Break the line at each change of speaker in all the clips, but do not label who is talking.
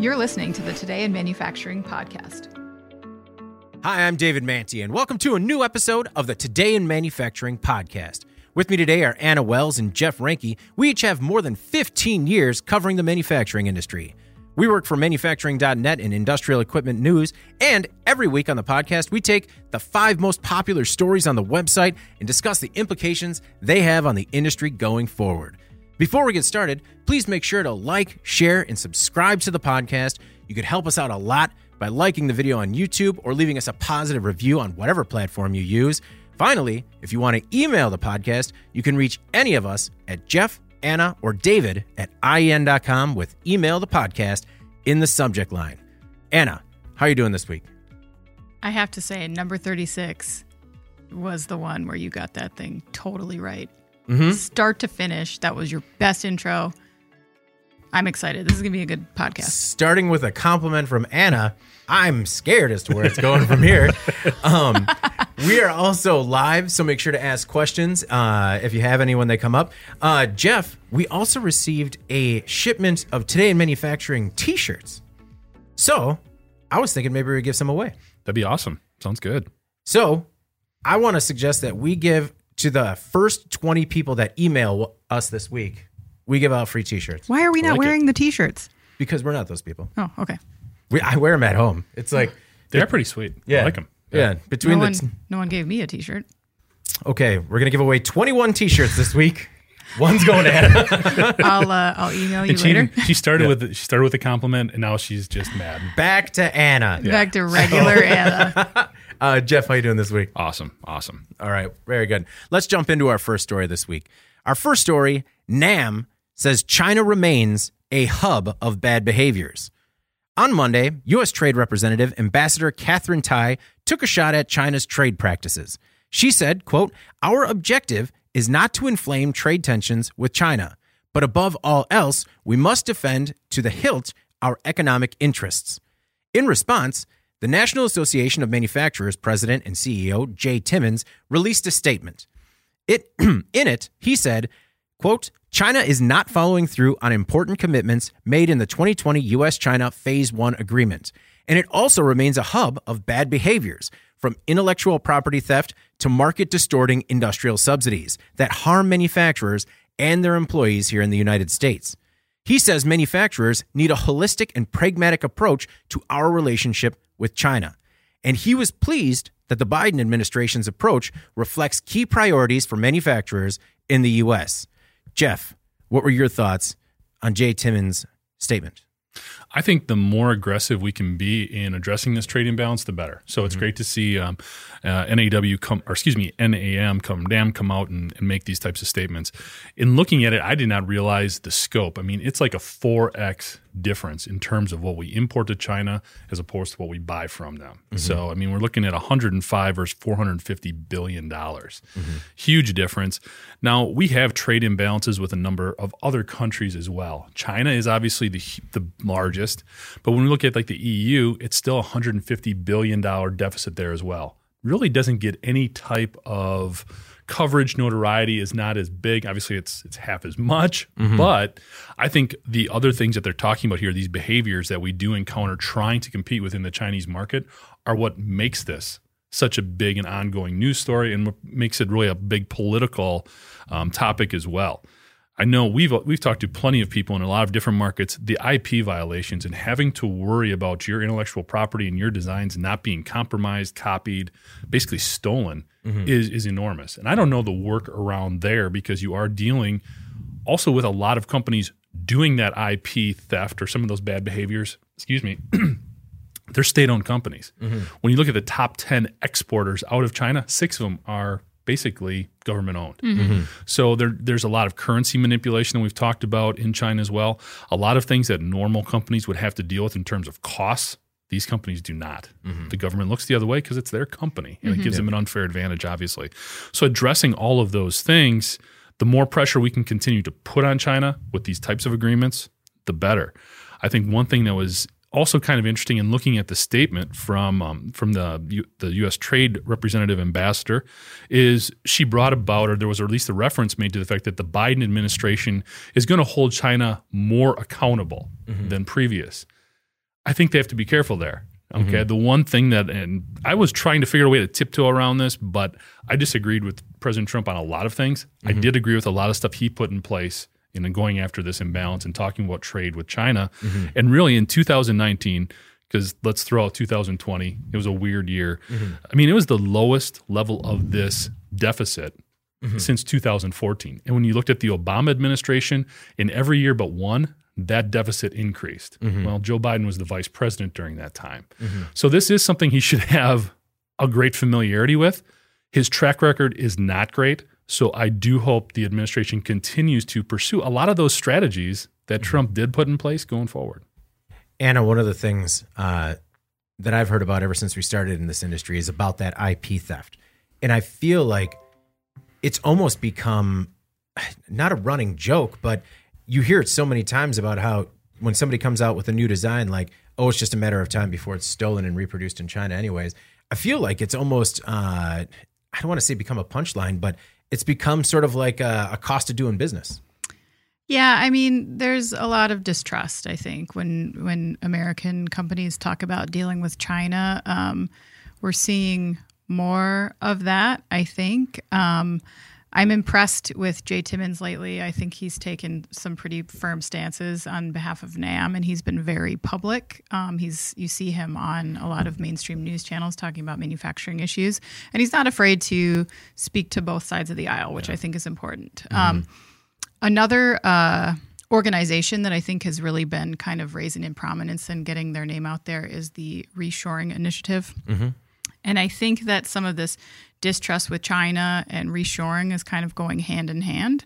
You're listening to the Today in Manufacturing podcast.
Hi, I'm David Mantey, and welcome to a new episode of the Today in Manufacturing podcast. With me today are Anna Wells and Jeff Reinke. We each have more than 15 years covering the manufacturing industry. We work for manufacturing.net and industrial equipment news, and every week on the podcast, we take the five most popular stories on the website and discuss the implications they have on the industry going forward. Before we get started, please make sure to like, share, and subscribe to the podcast. You could help us out a lot by liking the video on YouTube or leaving us a positive review on whatever platform you use. Finally, if you want to email the podcast, you can reach any of us at Jeff, Anna, or David at IEN.com with email the podcast in the subject line. Anna, how are you doing this week?
I have to say, number 36 was the one where you got that thing totally right.
Mm-hmm.
Start to finish, that was your best intro. I'm excited. This is going to be a good podcast.
Starting with a compliment from Anna, I'm scared as to where it's going from here. Um, we are also live, so make sure to ask questions uh, if you have any when they come up. Uh, Jeff, we also received a shipment of Today in Manufacturing t shirts. So I was thinking maybe we give some away.
That'd be awesome. Sounds good.
So I want to suggest that we give to the first 20 people that email us this week, we give out free t shirts
Why are we not
like it.
wearing the t shirts?
because we're not those people.
Oh, okay.
We, I wear them at home. It's like,
They're pretty sweet.
yeah.
I like them.
Yeah.
No
Between the.
one,
t-
no one gave me a t shirt.
Okay, we're gonna give away 21 T-shirts this week. One's going to Anna.
I'll, uh, I'll email you
And she,
later.
she started with she started with a compliment, and now she's just mad.
Back to Anna.
Back to regular Anna.
Uh, Jeff, how you doing this week?
Awesome, awesome.
All right, very good. Let's jump into our first story this week. Our first story: NAM says China remains a hub of bad behaviors. On Monday, U.S. Trade Representative Ambassador Katherine Tai took a shot at China's trade practices. She said, quote, Our objective is not to inflame trade tensions with China, but above all else, we must defend to the hilt our economic interests. In response, the National Association of Manufacturers president and CEO Jay Timmons released a statement. It in it, he said, quote, China is not following through on important commitments made in the 2020 US China Phase 1 agreement, and it also remains a hub of bad behaviors from intellectual property theft to market distorting industrial subsidies that harm manufacturers and their employees here in the United States. He says manufacturers need a holistic and pragmatic approach to our relationship with China. And he was pleased that the Biden administration's approach reflects key priorities for manufacturers in the U.S. Jeff, what were your thoughts on Jay Timmons' statement?
I think the more aggressive we can be in addressing this trade imbalance, the better. So it's great to see um, uh, NAW come, or excuse me, NAM come, NAM come out and, and make these types of statements. In looking at it, I did not realize the scope. I mean, it's like a four x difference in terms of what we import to China as opposed to what we buy from them. Mm-hmm. So I mean, we're looking at 105 versus 450 billion dollars. Mm-hmm. Huge difference. Now we have trade imbalances with a number of other countries as well. China is obviously the the largest, but when we look at like the EU, it's still 150 billion dollar deficit there as well. Really doesn't get any type of coverage notoriety is not as big. Obviously it's it's half as much but i think the other things that they're talking about here these behaviors that we do encounter trying to compete within the chinese market are what makes this such a big and ongoing news story and what makes it really a big political um, topic as well I know we've we've talked to plenty of people in a lot of different markets. The IP violations and having to worry about your intellectual property and your designs not being compromised, copied, basically stolen mm-hmm. is is enormous. And I don't know the work around there because you are dealing also with a lot of companies doing that IP theft or some of those bad behaviors. Excuse me. They're state-owned companies. Mm-hmm. When you look at the top 10 exporters out of China, 6 of them are basically government owned. Mm-hmm. Mm-hmm. So there, there's a lot of currency manipulation that we've talked about in China as well. A lot of things that normal companies would have to deal with in terms of costs. These companies do not. Mm-hmm. The government looks the other way because it's their company and it gives them an unfair advantage, obviously. So, addressing all of those things, the more pressure we can continue to put on China with these types of agreements, the better. I think one thing that was also kind of interesting in looking at the statement from um, from the U- the U.S. Trade Representative Ambassador is she brought about, or there was at least a reference made to the fact that the Biden administration is going to hold China more accountable mm-hmm. than previous. I think they have to be careful there. Okay. Mm-hmm. The one thing that, and I was trying to figure a way to tiptoe around this, but I disagreed with President Trump on a lot of things. I mm-hmm. did agree with a lot of stuff he put in place in going after this imbalance and talking about trade with China. Mm-hmm. And really in 2019, because let's throw out 2020, it was a weird year. Mm-hmm. I mean, it was the lowest level of this deficit mm-hmm. since 2014. And when you looked at the Obama administration, in every year but one, that deficit increased. Well, Joe Biden was the vice president during that time. So this is something he should have a great familiarity with. His track record is not great. So I do hope the administration continues to pursue a lot of those strategies that Trump did put in place going forward.
Anna, one of the things uh, that I've heard about ever since we started in this industry is about that IP theft. And I feel like it's almost become not a running joke, but you hear it so many times about how when somebody comes out with a new design, like, oh, it's just a matter of time before it's stolen and reproduced in China, anyways. I feel like it's almost, uh, I don't want to say become a punchline, but it's become sort of like a, a cost of doing business.
Yeah, I mean, there's a lot of distrust. I think when when American companies talk about dealing with China, um, we're seeing more of that. I think. Um, I'm impressed with Jay Timmons lately. I think he's taken some pretty firm stances on behalf of NAM, and he's been very public. Um, he's you see him on a lot of mainstream news channels talking about manufacturing issues, and he's not afraid to speak to both sides of the aisle, which I think is important. Um, another uh, organization that I think has really been kind of raising in prominence and getting their name out there is the Reshoring Initiative. And I think that some of this distrust with China and reshoring is kind of going hand in hand.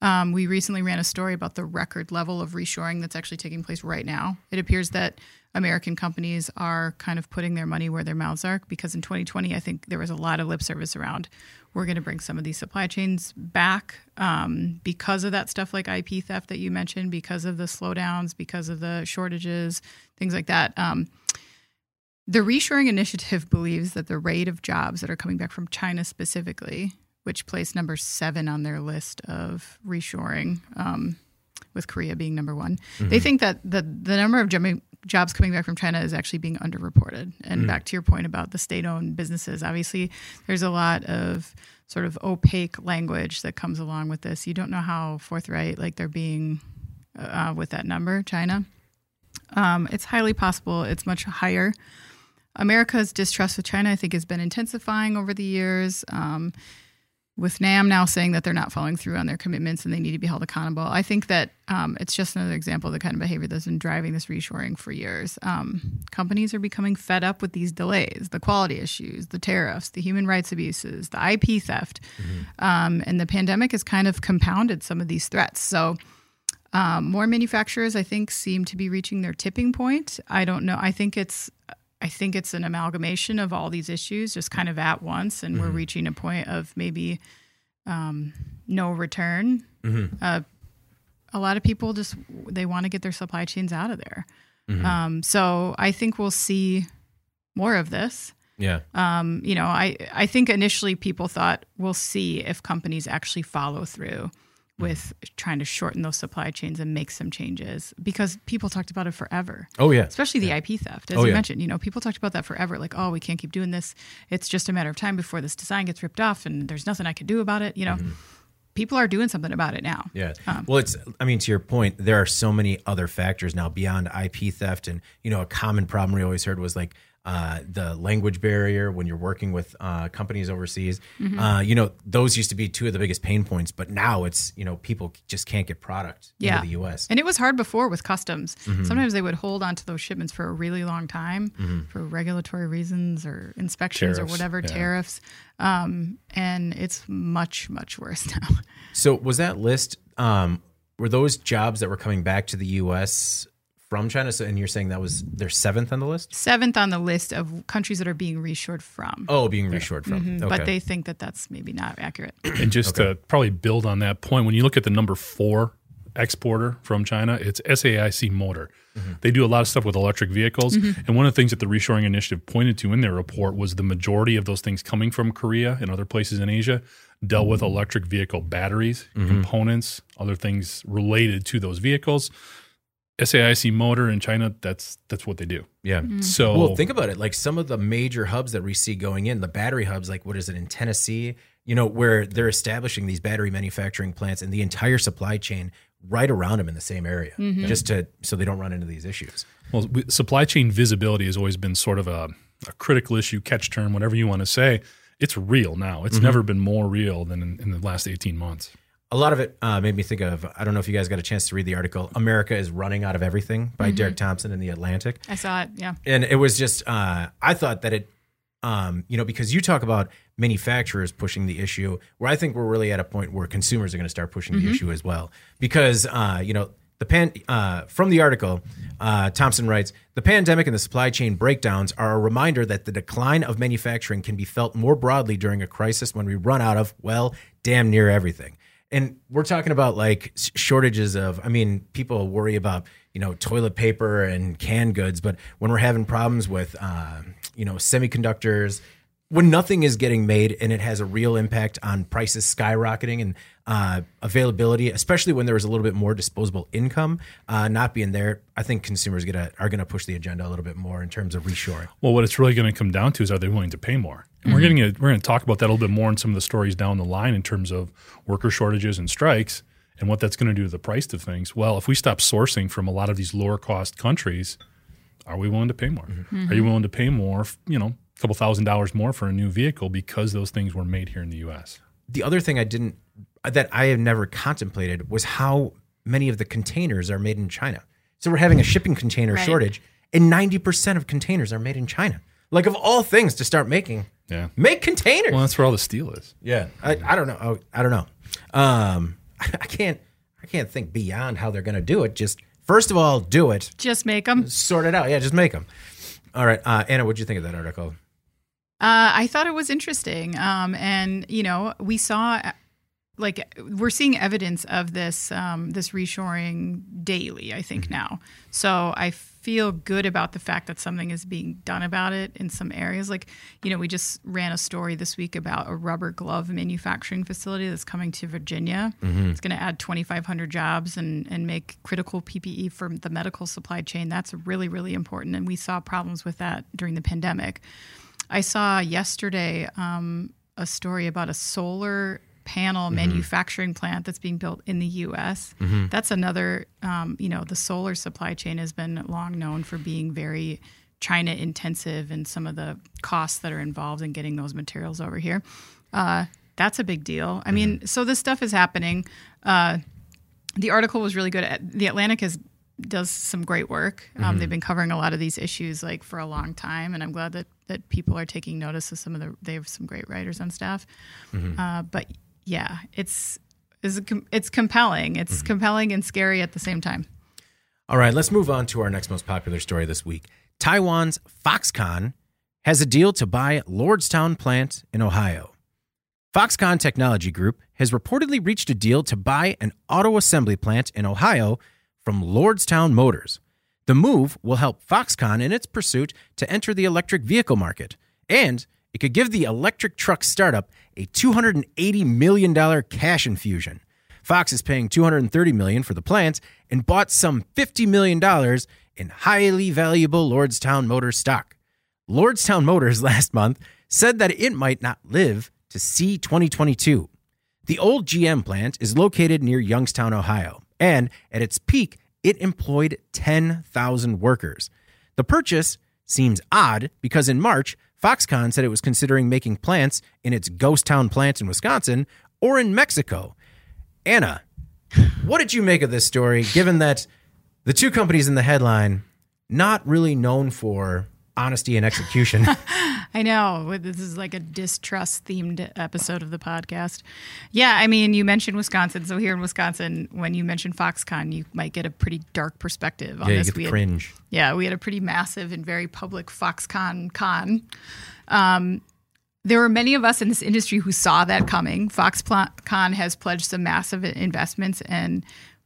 Um, we recently ran a story about the record level of reshoring that's actually taking place right now. It appears that American companies are kind of putting their money where their mouths are because in 2020, I think there was a lot of lip service around we're going to bring some of these supply chains back um, because of that stuff like IP theft that you mentioned, because of the slowdowns, because of the shortages, things like that. Um, the Reshoring Initiative believes that the rate of jobs that are coming back from China specifically, which placed number seven on their list of reshoring, um, with Korea being number one, they think that the, the number of job- jobs coming back from China is actually being underreported. And back to your point about the state owned businesses, obviously, there's a lot of sort of opaque language that comes along with this. You don't know how forthright like they're being uh, with that number, China. Um, it's highly possible it's much higher. America's distrust with China, I think, has been intensifying over the years. Um, with NAM now saying that they're not following through on their commitments and they need to be held accountable, I think that um, it's just another example of the kind of behavior that's been driving this reshoring for years. Um, companies are becoming fed up with these delays, the quality issues, the tariffs, the human rights abuses, the IP theft, um, and the pandemic has kind of compounded some of these threats. So. Um, more manufacturers, I think, seem to be reaching their tipping point. I don't know. I think it's, I think it's an amalgamation of all these issues, just kind of at once, and we're reaching a point of maybe um, no return. Uh, a lot of people just they want to get their supply chains out of there. Um, so I think we'll see more of this.
Yeah.
Um, you know, I I think initially people thought we'll see if companies actually follow through with trying to shorten those supply chains and make some changes because people talked about it forever.
Oh, yeah.
Especially the IP theft, as
Oh,
you
yeah.
mentioned. You know, people talked about that forever. Like, oh, we can't keep doing this. It's just a matter of time before this design gets ripped off, and there's nothing I can do about it. You know, mm-hmm. people are doing something about it now.
Yeah. Um, well, it's, I mean, to your point, there are so many other factors now beyond IP theft. And, you know, a common problem we always heard was like uh, the language barrier when you're working with uh, companies overseas. Uh, you know, those used to be two of the biggest pain points, but now it's, you know, people just can't get product
Yeah.
into the U.S.
And it was hard before with customs.
Mm-hmm.
Sometimes they would hold on to those shipments for a really long time
Mm-hmm.
for regulatory reasons or inspections
Tariffs,
or whatever,
yeah.
tariffs. Um, and it's much, much worse now.
So was that list, um, were those jobs that were coming back to the U.S. from China? So, and you're saying that was their seventh on the list?
Seventh on the list of countries that are being reshored from.
Oh, being reshored from.
Mm-hmm. But they think that that's maybe not accurate.
And just to probably build on that point, when you look at the number four exporter from China, it's SAIC Motor. Mm-hmm. They do a lot of stuff with electric vehicles. Mm-hmm. And one of the things that the Reshoring Initiative pointed to in their report was the majority of those things coming from Korea and other places in Asia dealt with mm-hmm. electric vehicle batteries, components, other things related to those vehicles. SAIC motor in China, that's that's what they do.
Yeah. Mm-hmm.
So
Well, think about it. Like some of the major hubs that we see going in, the battery hubs, like what is it in Tennessee? You know, where they're establishing these battery manufacturing plants and the entire supply chain right around them in the same area, mm-hmm. just to so they don't run into these issues.
Well, we- supply chain visibility has always been sort of a, a critical issue, catch term, whatever you want to say. It's real now. It's mm-hmm. never been more real than in, in the last 18 months.
A lot of it uh, made me think of. I don't know if you guys got a chance to read the article. America is running out of everything by Derek Thompson in the Atlantic.
I saw it. Yeah.
and it was just uh, I thought that it, um, you know, because you talk about manufacturers pushing the issue, where I think we're really at a point where consumers are going to start pushing the issue as well, because uh, you know the pan uh, from the article, uh, Thompson writes the pandemic and the supply chain breakdowns are a reminder that the decline of manufacturing can be felt more broadly during a crisis when we run out of well, damn near everything. And we're talking about like shortages of, I mean, people worry about, you know, toilet paper and canned goods, but when we're having problems with, uh, you know, semiconductors, when nothing is getting made and it has a real impact on prices skyrocketing and uh, availability, especially when there was a little bit more disposable income uh, not being there, I think consumers gonna, are going to push the agenda a little bit more in terms of reshoring.
Well, what it's really going to come down to is are they willing to pay more? And we're getting a, we're going to talk about that a little bit more in some of the stories down the line in terms of worker shortages and strikes and what that's going to do to the price of things. Well, if we stop sourcing from a lot of these lower cost countries, are we willing to pay more? Are you willing to pay more? You know, a couple thousand dollars more for a new vehicle because those things were made here in the U.S.
the other thing I didn't that I have never contemplated was how many of the containers are made in China. So we're having a shipping container
Right.
shortage, and ninety percent of containers are made in China. Like of all things to start making,
Yeah.
make containers.
Well, that's where all the steel is.
yeah, I, I don't know. Oh, I don't know. Um, I can't. I can't think beyond how they're going to do it. Just first of all, do it.
Just make them.
Sort it out. Yeah, just make them. All right, uh, Anna, what do you think of that article?
Uh, I thought it was interesting. Um, and you know, we saw like we're seeing evidence of this um, this reshoring daily. I think now, so I feel good about the fact that something is being done about it in some areas. Like you know, we just ran a story this week about a rubber glove manufacturing facility that's coming to Virginia. It's going to add 2,500 jobs and and make critical PPE for the medical supply chain. That's really really important. And we saw problems with that during the pandemic. I saw yesterday um, a story about a solar panel manufacturing plant that's being built in the U.S. That's another, um, you know, the solar supply chain has been long known for being very China intensive and some of the costs that are involved in getting those materials over here. Uh, that's a big deal. I mean, so this stuff is happening. Uh, the article was really good. At, the Atlantic is does some great work. Um, They've been covering a lot of these issues like for a long time, and I'm glad that that people are taking notice of some of the. They have some great writers on staff. Uh, but yeah, it's is it's compelling. It's mm-hmm. compelling and scary at the same time.
All right, let's move on to our next most popular story this week. Taiwan's Foxconn has a deal to buy Lordstown plant in Ohio. Foxconn Technology Group has reportedly reached a deal to buy an auto assembly plant in Ohio from Lordstown Motors. The move will help Foxconn in its pursuit to enter the electric vehicle market, and it could give the electric truck startup a $280 million cash infusion. Fox is paying $230 million for the plant and bought some 50 million dollars in highly valuable Lordstown Motors stock. Lordstown Motors last month said that it might not live to see 2022. The old GM plant is located near Youngstown, Ohio, and at its peak, it employed 10,000 workers. The purchase seems odd because in March, Foxconn said it was considering making plants in its Ghost Town plant in Wisconsin or in Mexico. Anna, what did you make of this story, given that the two companies in the headline, not really known for honesty and execution?
I know this is like a distrust themed episode of the podcast. Yeah, I mean, you mentioned Wisconsin, so here in Wisconsin, when you mention Foxconn, you might get a pretty dark perspective on
yeah, you
this.
get the
We had-
cringe.
Yeah, we had a pretty massive and very public Foxconn con. Um, there were many of us in this industry who saw that coming. Foxconn has pledged some massive investments, and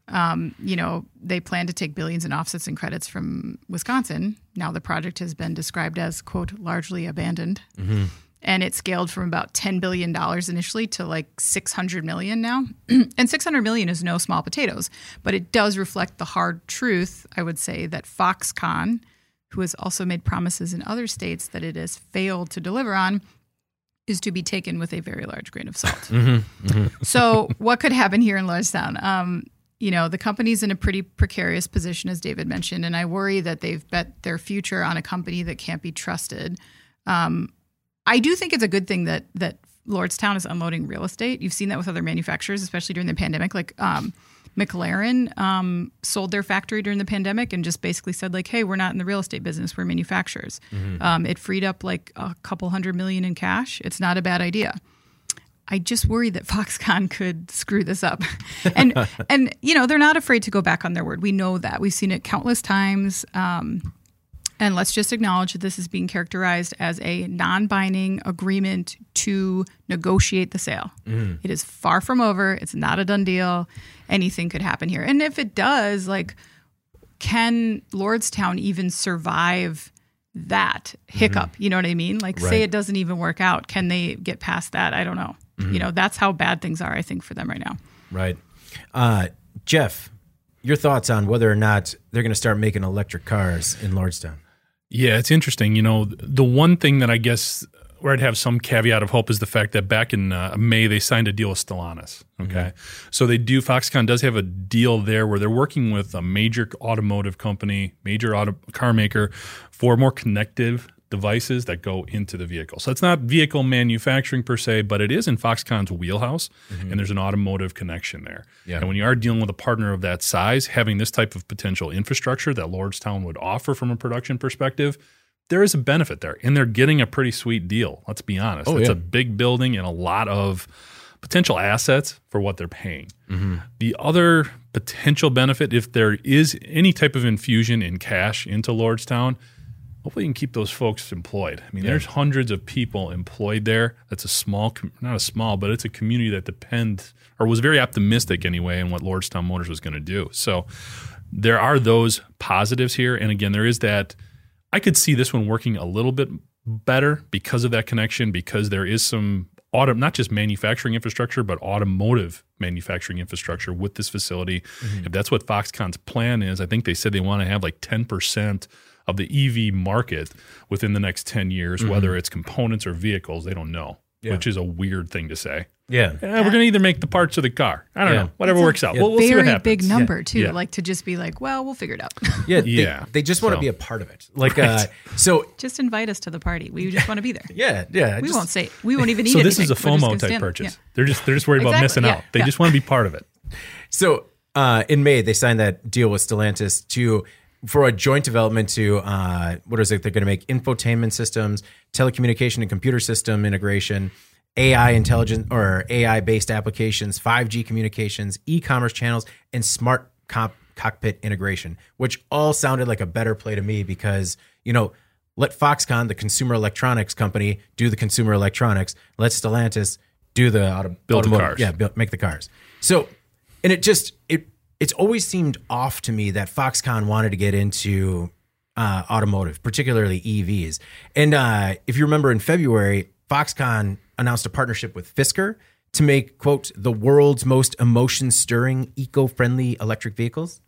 um, you know they plan to take billions in offsets and credits from Wisconsin. Now the project has been described as quote largely abandoned. and it scaled from about $10 billion initially to like 600 million now. and 600 million is no small potatoes, but it does reflect the hard truth, I would say, that Foxconn, who has also made promises in other states that it has failed to deliver on, is to be taken with a very large grain of salt. So, what could happen here in Lordstown? Um, you know, the company's in a pretty precarious position, as David mentioned, and I worry that they've bet their future on a company that can't be trusted. Um, I do think it's a good thing that that Lordstown is unloading real estate. You've seen that with other manufacturers, especially during the pandemic. Like um, McLaren um, sold their factory during the pandemic and just basically said, like, "Hey, we're not in the real estate business. We're manufacturers." Um, it freed up like a couple hundred million in cash. It's not a bad idea. I just worry that Foxconn could screw this up. and and you know, they're not afraid to go back on their word. We know that. We've seen it countless times. Um, and let's just acknowledge that this is being characterized as a non-binding agreement to negotiate the sale. It is far from over. It's not a done deal. Anything could happen here. And if it does, like can Lordstown even survive that hiccup? You know what I mean? Like,
Right.
say it doesn't even work out. Can they get past that? I don't know. You know, that's how bad things are, I think, for them right now.
Right. Uh, Jeff, your thoughts on whether or not they're going to start making electric cars in Lordstown?
Yeah, it's interesting. You know, the one thing that I guess where I'd have some caveat of hope is the fact that back in uh, May they signed a deal with Stellantis. Okay, so they do. Foxconn does have a deal there where they're working with a major automotive company, major auto car maker, for more connective devices that go into the vehicle. So it's not vehicle manufacturing per se, but it is in Foxconn's wheelhouse, and there's an automotive connection there.
Yeah.
And when you are dealing with a partner of that size, having this type of potential infrastructure that Lordstown would offer from a production perspective, there is a benefit there, and they're getting a pretty sweet deal. Let's be honest.
Oh,
it's
yeah.
a big building and a lot of potential assets for what they're paying.
Mm-hmm.
The other potential benefit, if there is any type of infusion in cash into Lordstown, hopefully you can keep those folks employed. I mean, there's hundreds of people employed there. That's a small, not a small, but it's a community that depends or was very optimistic anyway in what Lordstown Motors was going to do. So there are those positives here. And again, there is that. I could see this one working a little bit better because of that connection, because there is some auto, not just manufacturing infrastructure, but automotive manufacturing infrastructure with this facility. Mm-hmm. If that's what Foxconn's plan is, I think they said they want to have like 10% of the EV market within the next 10 years, whether it's components or vehicles, they don't know,
Yeah.
which is a weird thing to say.
Yeah.
Eh, we're going to either make the parts of the car. I don't
Yeah.
know. Whatever works out.
Yeah.
We'll, we'll see what
Very
happens.
big number, too.
Yeah.
Like to just be like, well, we'll figure it out.
Yeah. They,
Yeah.
They just want to
So-
be a part of it. Like, uh, so
just invite us to the party. We just want to be there.
yeah, yeah.
We
just-
won't say. We won't even eat.
So this is a
anything. We're just
FOMO type purchase.
Yeah.
They're just they're just worried about missing
Yeah.
out. They
Yeah.
just want to be part of it.
So uh, in May, they signed that deal with Stellantis to for a joint development to uh, what is it? They're going to make infotainment systems, telecommunication and computer system integration, AI intelligent or AI based applications, 5G communications, e-commerce channels, and smart comp- cockpit integration, which all sounded like a better play to me because you know. Let Foxconn, the consumer electronics company, do the consumer electronics. Let Stellantis do the auto,
Build the
automotive-
cars.
Yeah, build, make the cars. So, and it just it it's always seemed off to me that Foxconn wanted to get into uh, automotive, particularly EVs. And uh, if you remember, in February, Foxconn announced a partnership with Fisker to make quote the world's most emotion stirring, eco friendly electric vehicles.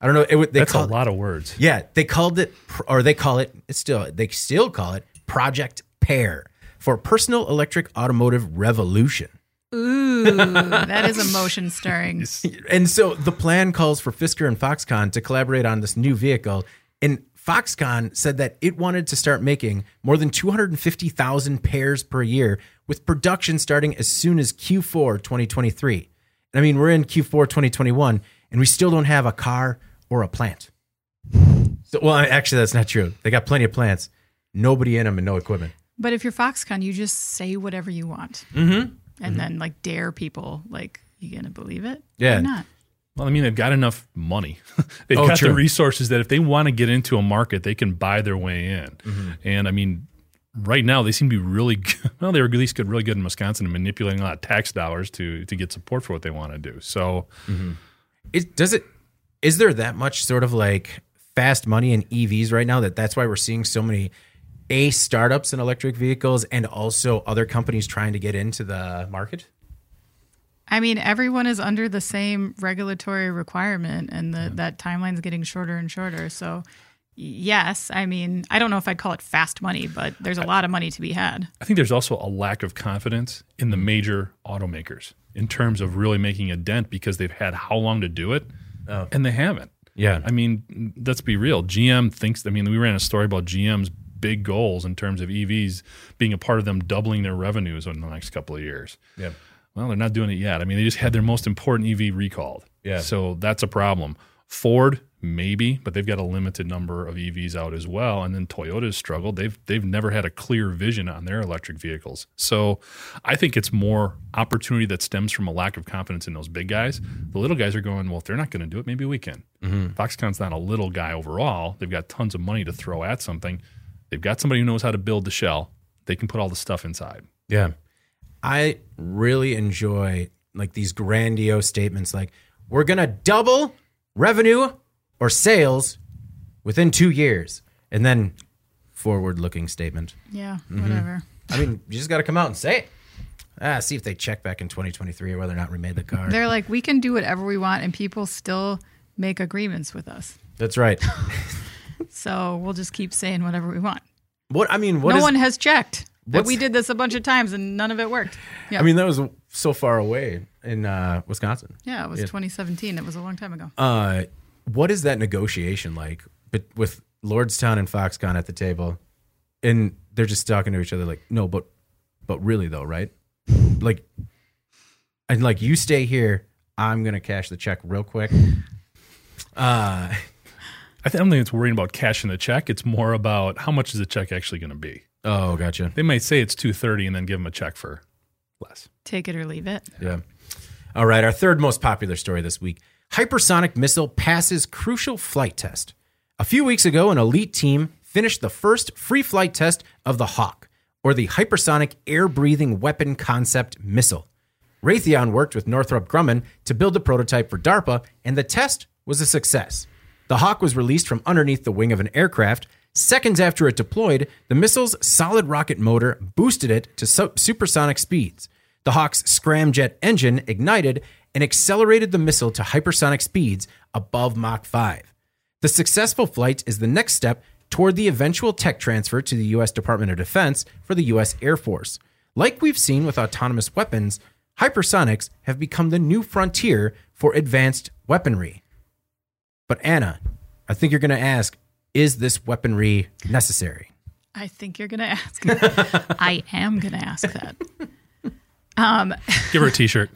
I don't know. It, they
That's a lot of words.
yeah, they called it, or they call it, it's still, they still call it Project PEAR for personal electric automotive revolution.
Ooh, that is emotion stirring.
And so the plan calls for Fisker and Foxconn to collaborate on this new vehicle. And Foxconn said that it wanted to start making more than 250,000 pairs per year with production starting as soon as Q4 2023. I mean, we're in Q4 2021 and we still don't have a car or a plant. So, well, actually, that's not true. They got plenty of plants, nobody in them, and no equipment.
But if you're Foxconn, you just say whatever you want, mm-hmm. And then like dare people. Like, you gonna believe it?
Yeah.
Why not?
Well, I mean, they've got enough money. they've
Oh,
got
true.
the resources that if they want to get into a market, they can buy their way in.
Mm-hmm.
And I mean, right now they seem to be really good. Well, they were at least good, really good in Wisconsin and manipulating a lot of tax dollars to to get support for what they want to do. So
It does it. Is there that much sort of like fast money in EVs right now that that's why we're seeing so many a startups in electric vehicles and also other companies trying to get into the market?
I mean, everyone is under the same regulatory requirement, and the, that timeline's getting shorter and shorter. So, yes, I mean, I don't know if I'd call it fast money, but there's a lot of money to be had.
I think there's also a lack of confidence in the major automakers in terms of really making a dent because they've had how long to do it,
Oh.
and they haven't.
Yeah.
I mean, let's be real. GM thinks. I mean, we ran a story about GM's big goals in terms of EVs being a part of them doubling their revenues in the next couple of years.
Yeah.
Well, they're not doing it yet. I mean, they just had their most important EV recalled.
Yeah.
So that's a problem. Ford, maybe, but they've got a limited number of EVs out as well. And then Toyota's struggled. They've they've never had a clear vision on their electric vehicles. So I think it's more opportunity that stems from a lack of confidence in those big guys. The little guys are going, well, if they're not going to do it, maybe we can. Mm-hmm. Foxconn's not a little guy overall. They've got tons of money to throw at something. They've got somebody who knows how to build the shell. They can put all the stuff inside.
Yeah. I really enjoy like these grandiose statements like we're going to double revenue or sales within 2 years. And then forward-looking statement.
Yeah, whatever.
I mean, you just got to come out and say it. Ah, see if they check back in 2023 or whether or not we made the car.
They're like, we can do whatever we want, and people still make agreements with us.
That's right.
So we'll just keep saying whatever we want.
What I mean, what
no
is-
one has checked that we did this a bunch of times and none of it worked. Yeah,
I mean, that was so far away in uh, Wisconsin.
yeah, it was 2017. It was a long time ago.
Uh, what is that negotiation like but with Lordstown and Foxconn at the table? And they're just talking to each other like, no, but but really though, right? Like and like you stay here, I'm gonna cash the check real quick. Uh
I th- I don't think it's worrying about cashing the check. It's more about how much is the check actually going to be.
oh gotcha.
They might say it's two thirty and then give them a check for less.
Take it or leave it.
Yeah. All right, our third most popular story this week. Hypersonic missile passes crucial flight test. A few weeks ago, an elite team finished the first free flight test of the HAWC, or the hypersonic air breathing weapon concept missile. Raytheon worked with Northrop Grumman to build the prototype for DARPA, and the test was a success. The HAWC was released from underneath the wing of an aircraft. Seconds after it deployed, the missile's solid rocket motor boosted it to su- supersonic speeds. The HAWC's scramjet engine ignited and accelerated the missile to hypersonic speeds above Mach 5. The successful flight is the next step toward the eventual tech transfer to the U.S. Department of Defense for the U.S. Air Force. Like we've seen with autonomous weapons, hypersonics have become the new frontier for advanced weaponry. But Anna, I think you're going to ask is this weaponry necessary?
I think you're going to ask. I am going to ask that.
Give her a T-shirt.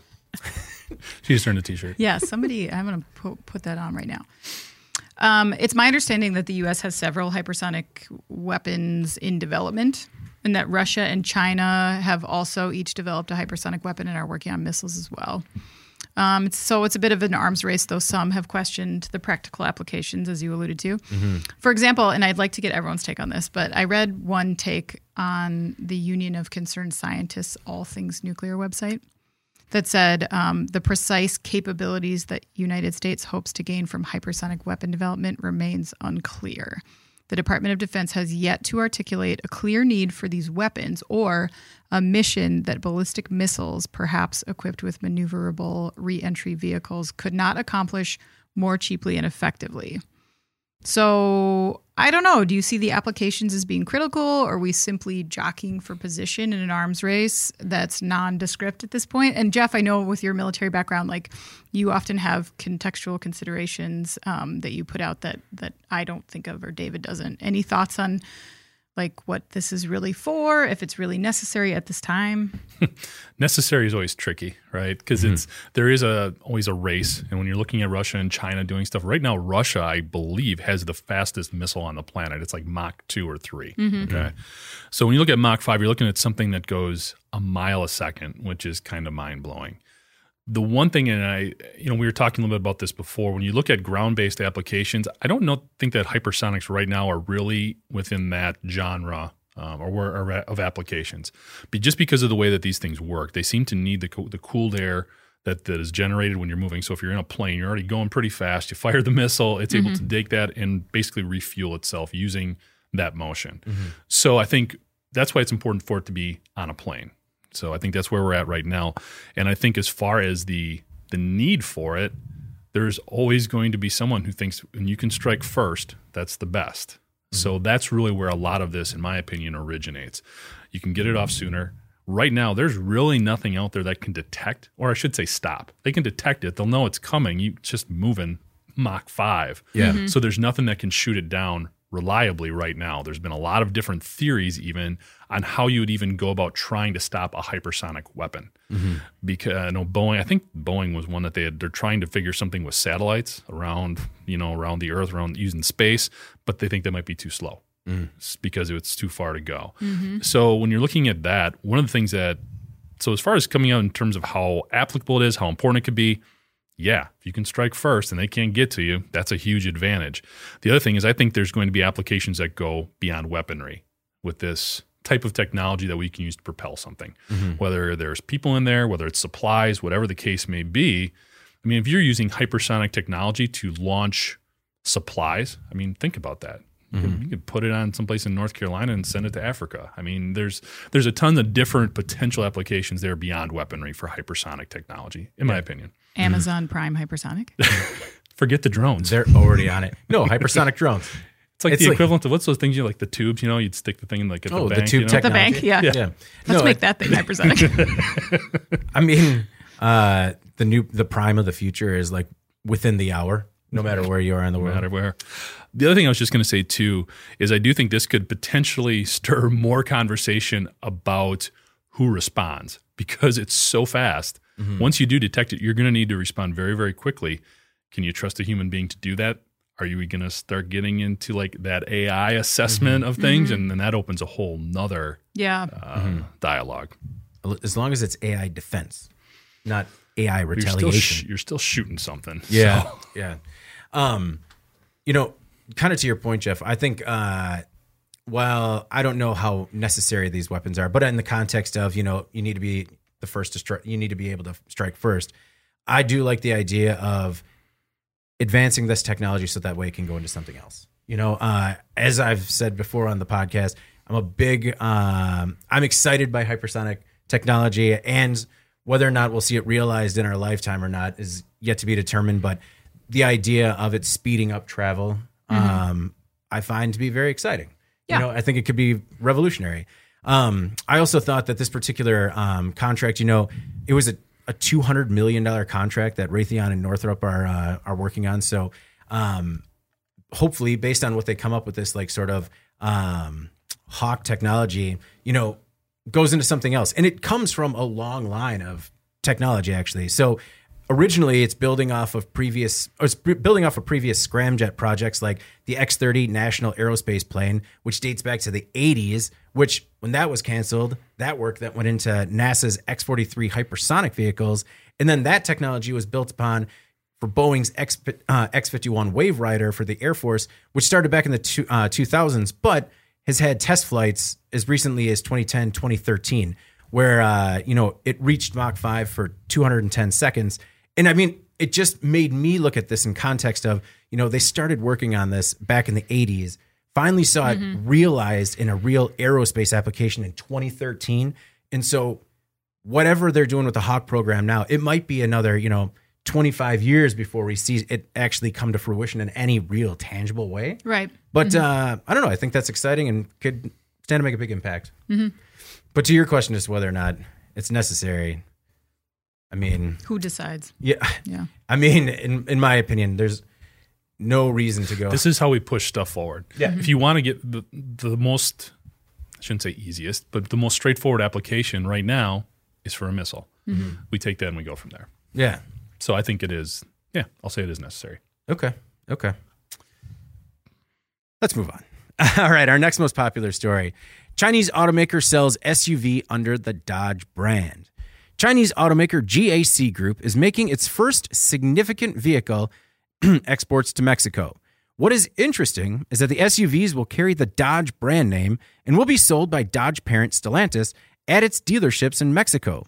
she just earned a T-shirt.
Yeah, somebody, I'm going to put, put that on right now. Um, it's my understanding that the U.S. has several hypersonic weapons in development, and that Russia and China have also each developed a hypersonic weapon and are working on missiles as well. Um, it's, so it's a bit of an arms race, though some have questioned the practical applications, as you alluded to. For example, and I'd like to get everyone's take on this, but I read one take on the Union of Concerned Scientists All Things Nuclear website that said um, the precise capabilities that United States hopes to gain from hypersonic weapon development remains unclear. The Department of Defense has yet to articulate a clear need for these weapons or a mission that ballistic missiles, perhaps equipped with maneuverable reentry vehicles, could not accomplish more cheaply and effectively. So I don't know. Do you see the applications as being critical, or are we simply jockeying for position in an arms race that's nondescript at this point? And Jeff, I know with your military background, like you often have contextual considerations um, that you put out that that I don't think of, or David doesn't. Any thoughts on like what this is really for? If it's really necessary at this time?
necessary is always tricky, right? Because mm-hmm. it's there is a always a race, and when you're looking at Russia and China doing stuff right now, Russia, I believe, has the fastest missile on the planet. It's like Mach two or 3 mm-hmm. Okay, so when you look at Mach five, you're looking at something that goes a mile a second, which is kind of mind blowing. The one thing, and I, you know, we were talking a little bit about this before. When you look at ground-based applications, I don't know think that hypersonics right now are really within that genre um, or, where, or of applications. But just because of the way that these things work, they seem to need the co- the cooled air that, that is generated when you're moving. So if you're in a plane, you're already going pretty fast. You fire the missile, it's able to take that and basically refuel itself using that motion. So I think that's why it's important for it to be on a plane. So I think that's where we're at right now. And I think as far as the the need for it, there's always going to be someone who thinks when you can strike first, that's the best. So mm-hmm. that's really where a lot of this, in my opinion, originates. You can get it off sooner. Right now, there's really nothing out there that can detect, or I should say, stop. They can detect it. They'll know it's coming. You it's just moving Mach five.
Yeah. Mm-hmm.
So there's nothing that can shoot it down reliably right now. There's been a lot of different theories even on how you would even go about trying to stop a hypersonic weapon. Mm-hmm. Because uh, I know Boeing, I think Boeing was one that they had, they're trying to figure something with satellites around, you know, around the Earth, around using space, but they think that might be too slow mm. s- because it's too far to go. Mm-hmm. So when you're looking at that, one of the things that so as far as coming out in terms of how applicable it is, how important it could be, yeah, if you can strike first and they can't get to you, that's a huge advantage. The other thing is I think there's going to be applications that go beyond weaponry with this type of technology that we can use to propel something. Mm-hmm. Whether there's people in there, whether it's supplies, whatever the case may be. I mean, if you're using hypersonic technology to launch supplies, I mean, think about that. You, could, mm-hmm. you could put it on someplace in North Carolina and send it to Africa. I mean, there's there's a ton of different potential applications there beyond weaponry for hypersonic technology, in my opinion.
Amazon Prime Hypersonic.
Forget the drones.
They're already on it. No, hypersonic drones.
It's like
it's
the
like-
equivalent of what's those things you like the tubes, you know, you'd stick the thing in like at
Oh,
the
the
bank.
tube
you know?
tech-
the bank, yeah.
Yeah.
Yeah.
Let's
no,
make that thing hypersonic.
I mean, uh, the new the prime of the future is like within the hour, no matter where you are in the
no
world.
matter where. The other thing I was just going to say too is I do think this could potentially stir more conversation about who responds because it's so fast. Once you do detect it, you're going to need to respond very, very quickly. Can you trust a human being to do that? Are you going to start getting into like that AI assessment of things? And then that opens a whole nother
yeah.
uh, dialogue.
As long as it's AI defense, not AI
You're still,
retaliation.
sh- you're still shooting something.
Yeah,
So-
yeah. Um, you know, kind of to your point, Jeff. I think uh, while I don't know how necessary these weapons are, but in the context of you know you need to be the first to strike, you need to be able to strike first. I do like the idea of advancing this technology so that way it can go into something else. You know, uh, as I've said before on the podcast, I'm a big, um, I'm excited by hypersonic technology, and whether or not we'll see it realized in our lifetime or not is yet to be determined. But the idea of it speeding up travel, um, I find to be very exciting.
Yeah.
You know, I think it could be revolutionary. Um, I also thought that this particular um, contract, you know, it was a, a two hundred million dollar contract that Raytheon and Northrop are uh, are working on. So, um, hopefully, based on what they come up with, this like sort of um, HAWC technology, you know, goes into something else, and it comes from a long line of technology actually. So. Originally, it's building off of previous, or it's building off of previous scramjet projects like the X-30 National Aerospace Plane, which dates back to the 80s. Which, when that was canceled, that work that went into NASA's X-43 hypersonic vehicles, and then that technology was built upon for Boeing's X, uh, X-51 WaveRider for the Air Force, which started back in the two, uh, 2000s, but has had test flights as recently as 2010, 2013, where uh, you know it reached Mach 5 for 210 seconds. And I mean, it just made me look at this in context of, you know, they started working on this back in the 80s, finally saw it mm-hmm. realized in a real aerospace application in 2013. And so whatever they're doing with the HAWC program now, it might be another, you know, 25 years before we see it actually come to fruition in any real tangible way.
Right.
But mm-hmm. uh, I don't know. I think that's exciting and could stand to make a big impact. Mm-hmm. But to your question as to whether or not it's necessary, I mean,
Who decides?
yeah,
Yeah.
I mean, in in my opinion, there's no reason to go.
This is how we push stuff forward.
Yeah.
If you want to get the, the most, I shouldn't say easiest, but the most straightforward application right now is for a missile. Mm-hmm. We take that and we go from there.
yeah.
So I think it is, yeah, I'll say it is necessary.
Okay. Okay. Let's move on. All right. Our next most popular story Chinese automaker sells SUV under the Dodge brand. Chinese automaker GAC Group is making its first significant vehicle exports to Mexico. What is interesting is that the SUVs will carry the Dodge brand name and will be sold by Dodge parent Stellantis at its dealerships in Mexico.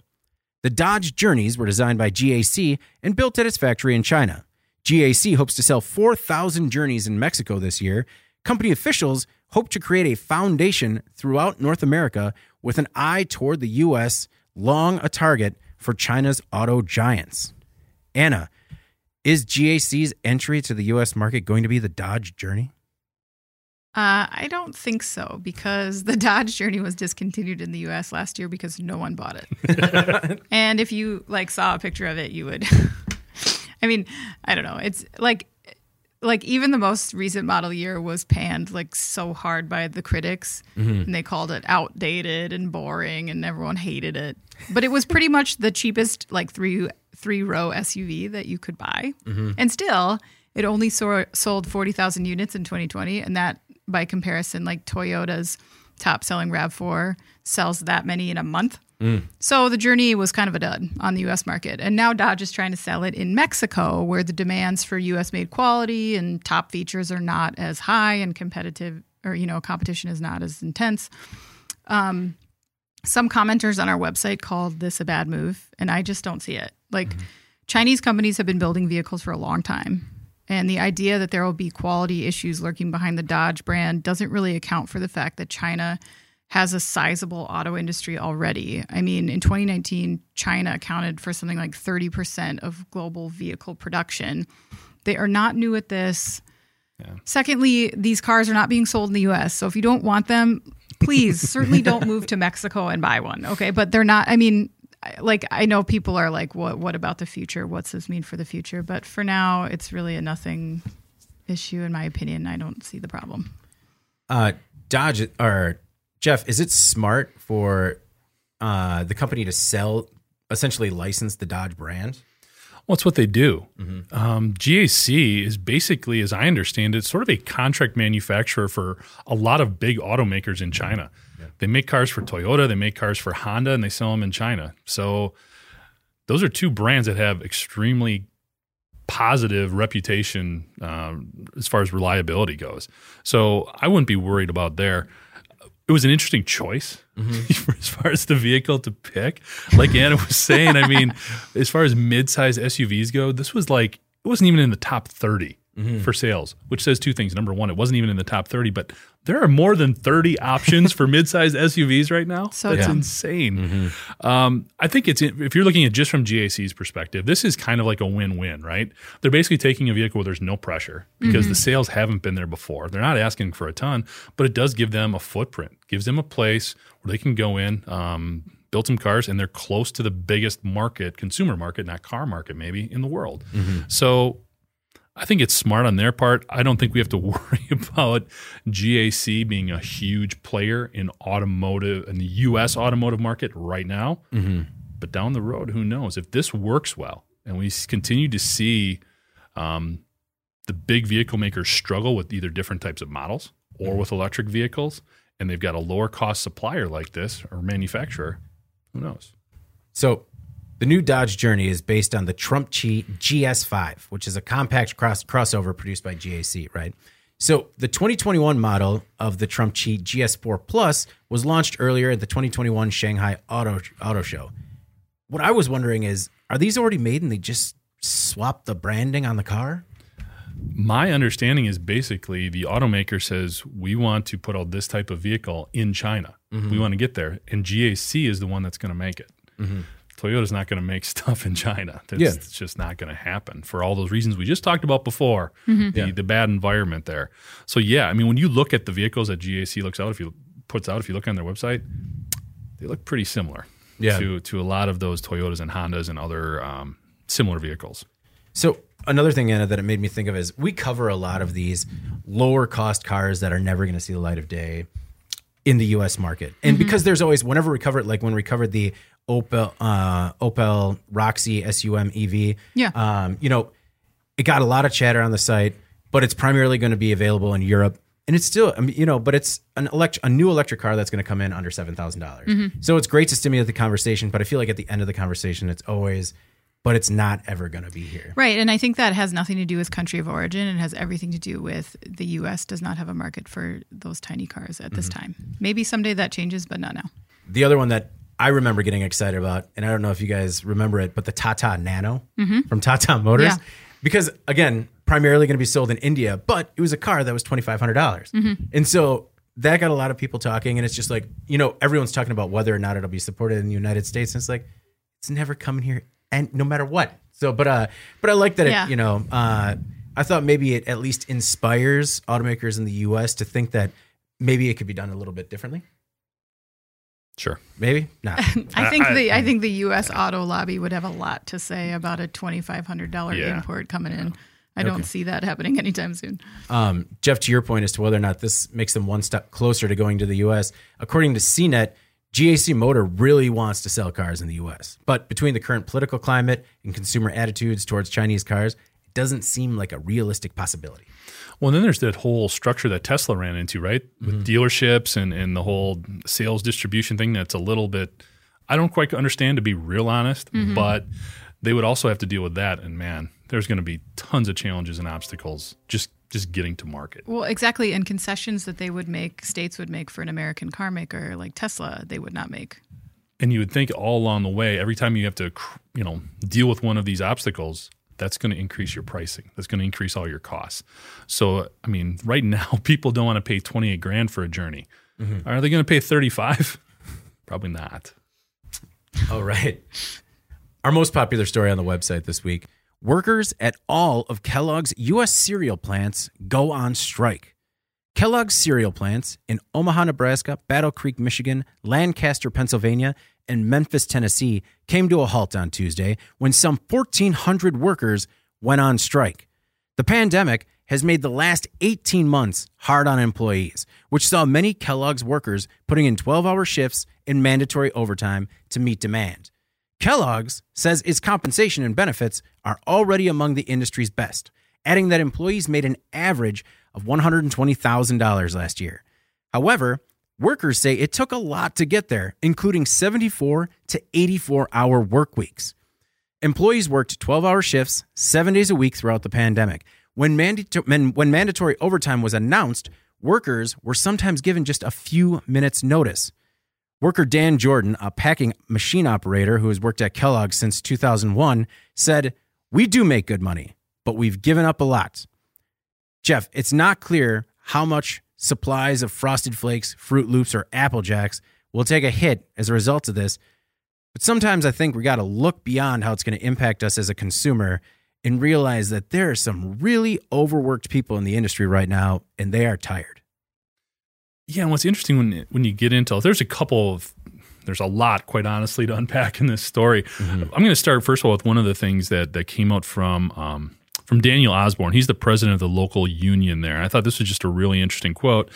The Dodge Journeys were designed by GAC and built at its factory in China. GAC hopes to sell 4,000 Journeys in Mexico this year, company officials hope to create a foundation throughout North America with an eye toward the U.S., long a target for China's auto giants. Anna, is GAC's entry to the U.S. market going to be the Dodge journey?
Uh, I don't think so because the Dodge Journey was discontinued in the U.S. last year because no one bought it. and if you like saw a picture of it, you would. I mean, I don't know. It's like, like even the most recent model year was panned like so hard by the critics, and they called it outdated and boring, and everyone hated it. But it was pretty much the cheapest like three three row SUV that you could buy, and still. It only saw, sold 40,000 units in 2020, and that by comparison, like Toyota's top selling RAV4 sells that many in a month. So the journey was kind of a dud on the US market. And now Dodge is trying to sell it in Mexico, where the demands for US made quality and top features are not as high and competitive, or, you know, competition is not as intense. Um, some commenters on our website called this a bad move, and I just don't see it. Like, mm-hmm. Chinese companies have been building vehicles for a long time. And the idea that there will be quality issues lurking behind the Dodge brand doesn't really account for the fact that China has a sizable auto industry already. I mean, in 2019, China accounted for something like 30% of global vehicle production. They are not new at this. Secondly, these cars are not being sold in the US. So if you don't want them, please certainly don't move to Mexico and buy one. Okay. But they're not, I mean, like I know people are like, what what about the future? What's this mean for the future? But for now, it's really a nothing issue in my opinion. I don't see the problem.
Uh, Dodge or Jeff, is it smart for uh, the company to sell, essentially license the Dodge brand?
Well, it's what they do. Um, GAC is basically, as I understand it, sort of a contract manufacturer for a lot of big automakers in China. They make cars for Toyota, they make cars for Honda, and they sell them in China. So those are two brands that have extremely positive reputation um, as far as reliability goes. So I wouldn't be worried about there. It was an interesting choice as far as the vehicle to pick. Like Anna was saying, I mean, as far as mid-size SUVs go, this was like it wasn't even in the top 30 for sales, which says two things. Number one, it wasn't even in the top 30, but there are more than 30 options for mid-sized SUVs right now.
So
That's
dumb.
insane. Um, I think it's if you're looking at just from GAC's perspective, this is kind of like a win-win, right? They're basically taking a vehicle where there's no pressure because the sales haven't been there before. They're not asking for a ton, but it does give them a footprint, gives them a place where they can go in, um, build some cars, and they're close to the biggest market, consumer market, not car market, maybe in the world. So I think it's smart on their part. I don't think we have to worry about GAC being a huge player in automotive in the U.S. automotive market right now. But down the road, who knows? If this works well and we continue to see um, the big vehicle makers struggle with either different types of models or with electric vehicles, and they've got a lower cost supplier like this or manufacturer, who knows?
So, the new Dodge Journey is based on the Trumpchi GS5, which is a compact cross- crossover produced by GAC, right? So, the 2021 model of the Trumpchi GS4 Plus was launched earlier at the 2021 Shanghai Auto Auto Show. What I was wondering is, are these already made and they just swapped the branding on the car?
My understanding is basically the automaker says we want to put out this type of vehicle in China. Mm-hmm. We want to get there, and GAC is the one that's going to make it. Mm-hmm. Toyota's not going to make stuff in China. That's
Yeah.
it's just not going to happen for all those reasons we just talked about before.
Mm-hmm.
The, the bad environment there. So yeah, I mean, when you look at the vehicles that GAC looks out, if you puts out, if you look on their website, they look pretty similar
Yeah.
to to a lot of those Toyotas and Hondas and other um, similar vehicles.
So another thing, Anna, that it made me think of is we cover a lot of these lower cost cars that are never going to see the light of day in the U.S. market, and because there's always whenever we covered like when we covered the Opel uh, Opel Roxy SUM EV,
Yeah.
um, you know, it got a lot of chatter on the site, but it's primarily going to be available in Europe. And it's still, I mean, you know, but it's an elect- a new electric car that's going to come in under seven dollars. So it's great to stimulate the conversation, but I feel like at the end of the conversation, it's always, but it's not ever going to be here.
Right. And I think that has nothing to do with country of origin. It has everything to do with the US does not have a market for those tiny cars at this mm-hmm. time. Maybe someday that changes, but not now.
The other one that I remember getting excited about, and I don't know if you guys remember it, but the Tata Nano mm-hmm. from Tata Motors.
Yeah.
because again, primarily going to be sold in India, but it was a car that was twenty five hundred dollars, mm-hmm. and so that got a lot of people talking. And it's just like you know, everyone's talking about whether or not it'll be supported in the United States. And it's like it's never coming here, and no matter what. So, but uh, but I like that
Yeah.
it, you know, uh, I thought maybe it at least inspires automakers in the U.S. to think that maybe it could be done a little bit differently.
Sure.
Maybe not.
I think
I-
the I think the U.S. auto lobby would have a lot to say about a twenty five hundred dollar
Yeah.
import coming in. I don't see that happening anytime soon.
Um, Jeff, to your point as to whether or not this makes them one step closer to going to the U.S., according to CNET, GAC Motor really wants to sell cars in the U.S. But between the current political climate and consumer attitudes towards Chinese cars, it doesn't seem like a realistic possibility.
Well, then there's that whole structure that Tesla ran into, right? With mm-hmm. dealerships and, and the whole sales distribution thing that's a little bit, I don't quite understand to be real honest, mm-hmm. but they would also have to deal with that. And man, there's going to be tons of challenges and obstacles just just getting to market.
Well, exactly, and concessions that they would make, states would make for an American car maker like Tesla, they would not make.
And you would think all along the way, every time you have to, you know, deal with one of these obstacles, that's going to increase your pricing. That's going to increase all your costs. So, I mean, right now, people don't want to pay 28 grand for a journey. Mm-hmm. Are they going to pay 35? Probably not.
All right. Our most popular story on the website this week workers at all of Kellogg's U.S. cereal plants go on strike. Kellogg's cereal plants in Omaha, Nebraska, Battle Creek, Michigan, Lancaster, Pennsylvania, and Memphis, Tennessee came to a halt on Tuesday when some 1,400 workers went on strike. The pandemic has made the last 18 months hard on employees, which saw many Kellogg's workers putting in 12 hour shifts and mandatory overtime to meet demand. Kellogg's says its compensation and benefits are already among the industry's best, adding that employees made an average of $120,000 last year. However, workers say it took a lot to get there, including 74 to 84 hour work weeks. Employees worked 12 hour shifts seven days a week throughout the pandemic. When, when mandatory overtime was announced, workers were sometimes given just a few minutes' notice. Worker Dan Jordan, a packing machine operator who has worked at Kellogg since 2001, said, We do make good money, but we've given up a lot. Jeff, it's not clear how much supplies of Frosted Flakes, Froot Loops, or Apple Jacks will take a hit as a result of this. But sometimes I think we got to look beyond how it's going to impact us as a consumer and realize that there are some really overworked people in the industry right now, and they are tired.
Yeah, and what's interesting when when you get into there's a couple of there's a lot, quite honestly, to unpack in this story. I'm going to start first of all with one of the things that that came out from um, from Daniel Osborn. He's the president of the local union there. And I thought this was just a really interesting quote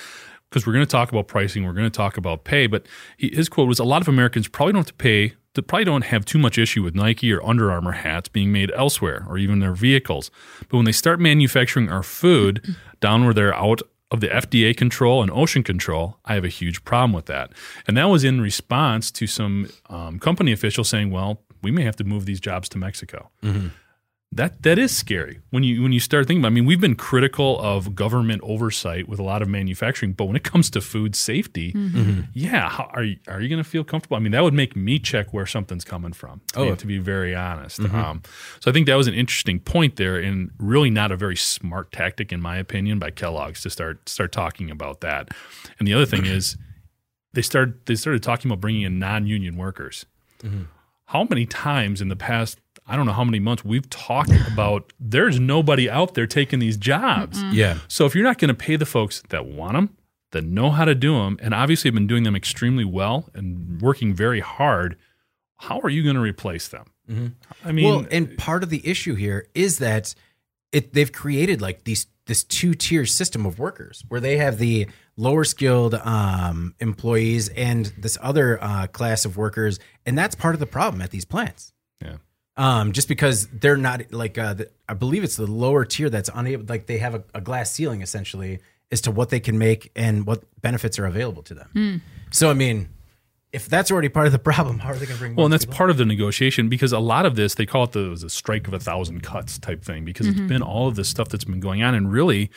because we're going to talk about pricing, we're going to talk about pay, but he, his quote was: "A lot of Americans probably don't have to pay." That probably don't have too much issue with Nike or Under Armour hats being made elsewhere or even their vehicles. But when they start manufacturing our food down where they're out of the FDA control and OSHA control, I have a huge problem with that. And that was in response to some um, company officials saying, well, we may have to move these jobs to Mexico. That that is scary when you when you start thinking about. It. I mean, we've been critical of government oversight with a lot of manufacturing, but when it comes to food safety, mm-hmm. yeah, how, are you, are you going to feel comfortable? I mean, that would make me check where something's coming from. To, be,
Oh.
to be very honest, mm-hmm. um, so I think that was an interesting point there, and really not a very smart tactic, in my opinion, by Kellogg's to start start talking about that. And the other thing is, they started they started talking about bringing in non union workers mm-hmm. how many times in the past I don't know how many months we've talked about there's nobody out there taking these jobs.
Yeah.
So if you're not going to pay the folks that want them, that know how to do them, and obviously have been doing them extremely well and working very hard, how are you going to replace them? I mean,
well, and part of the issue here is that it they've created like these this two tier system of workers where they have the lower skilled um, employees and this other uh, class of workers, and that's part of the problem at these plants. Um, just because they're not like uh, the, I believe it's the lower tier that's unable like they have a, a glass ceiling essentially as to what they can make and what benefits are available to them. So I mean, if that's already part of the problem, how are they going to bring?
Well, and that's
people?
part of the negotiation because a lot of this they call it the, the strike of a thousand cuts type thing because it's mm-hmm. been all of this stuff that's been going on, and really,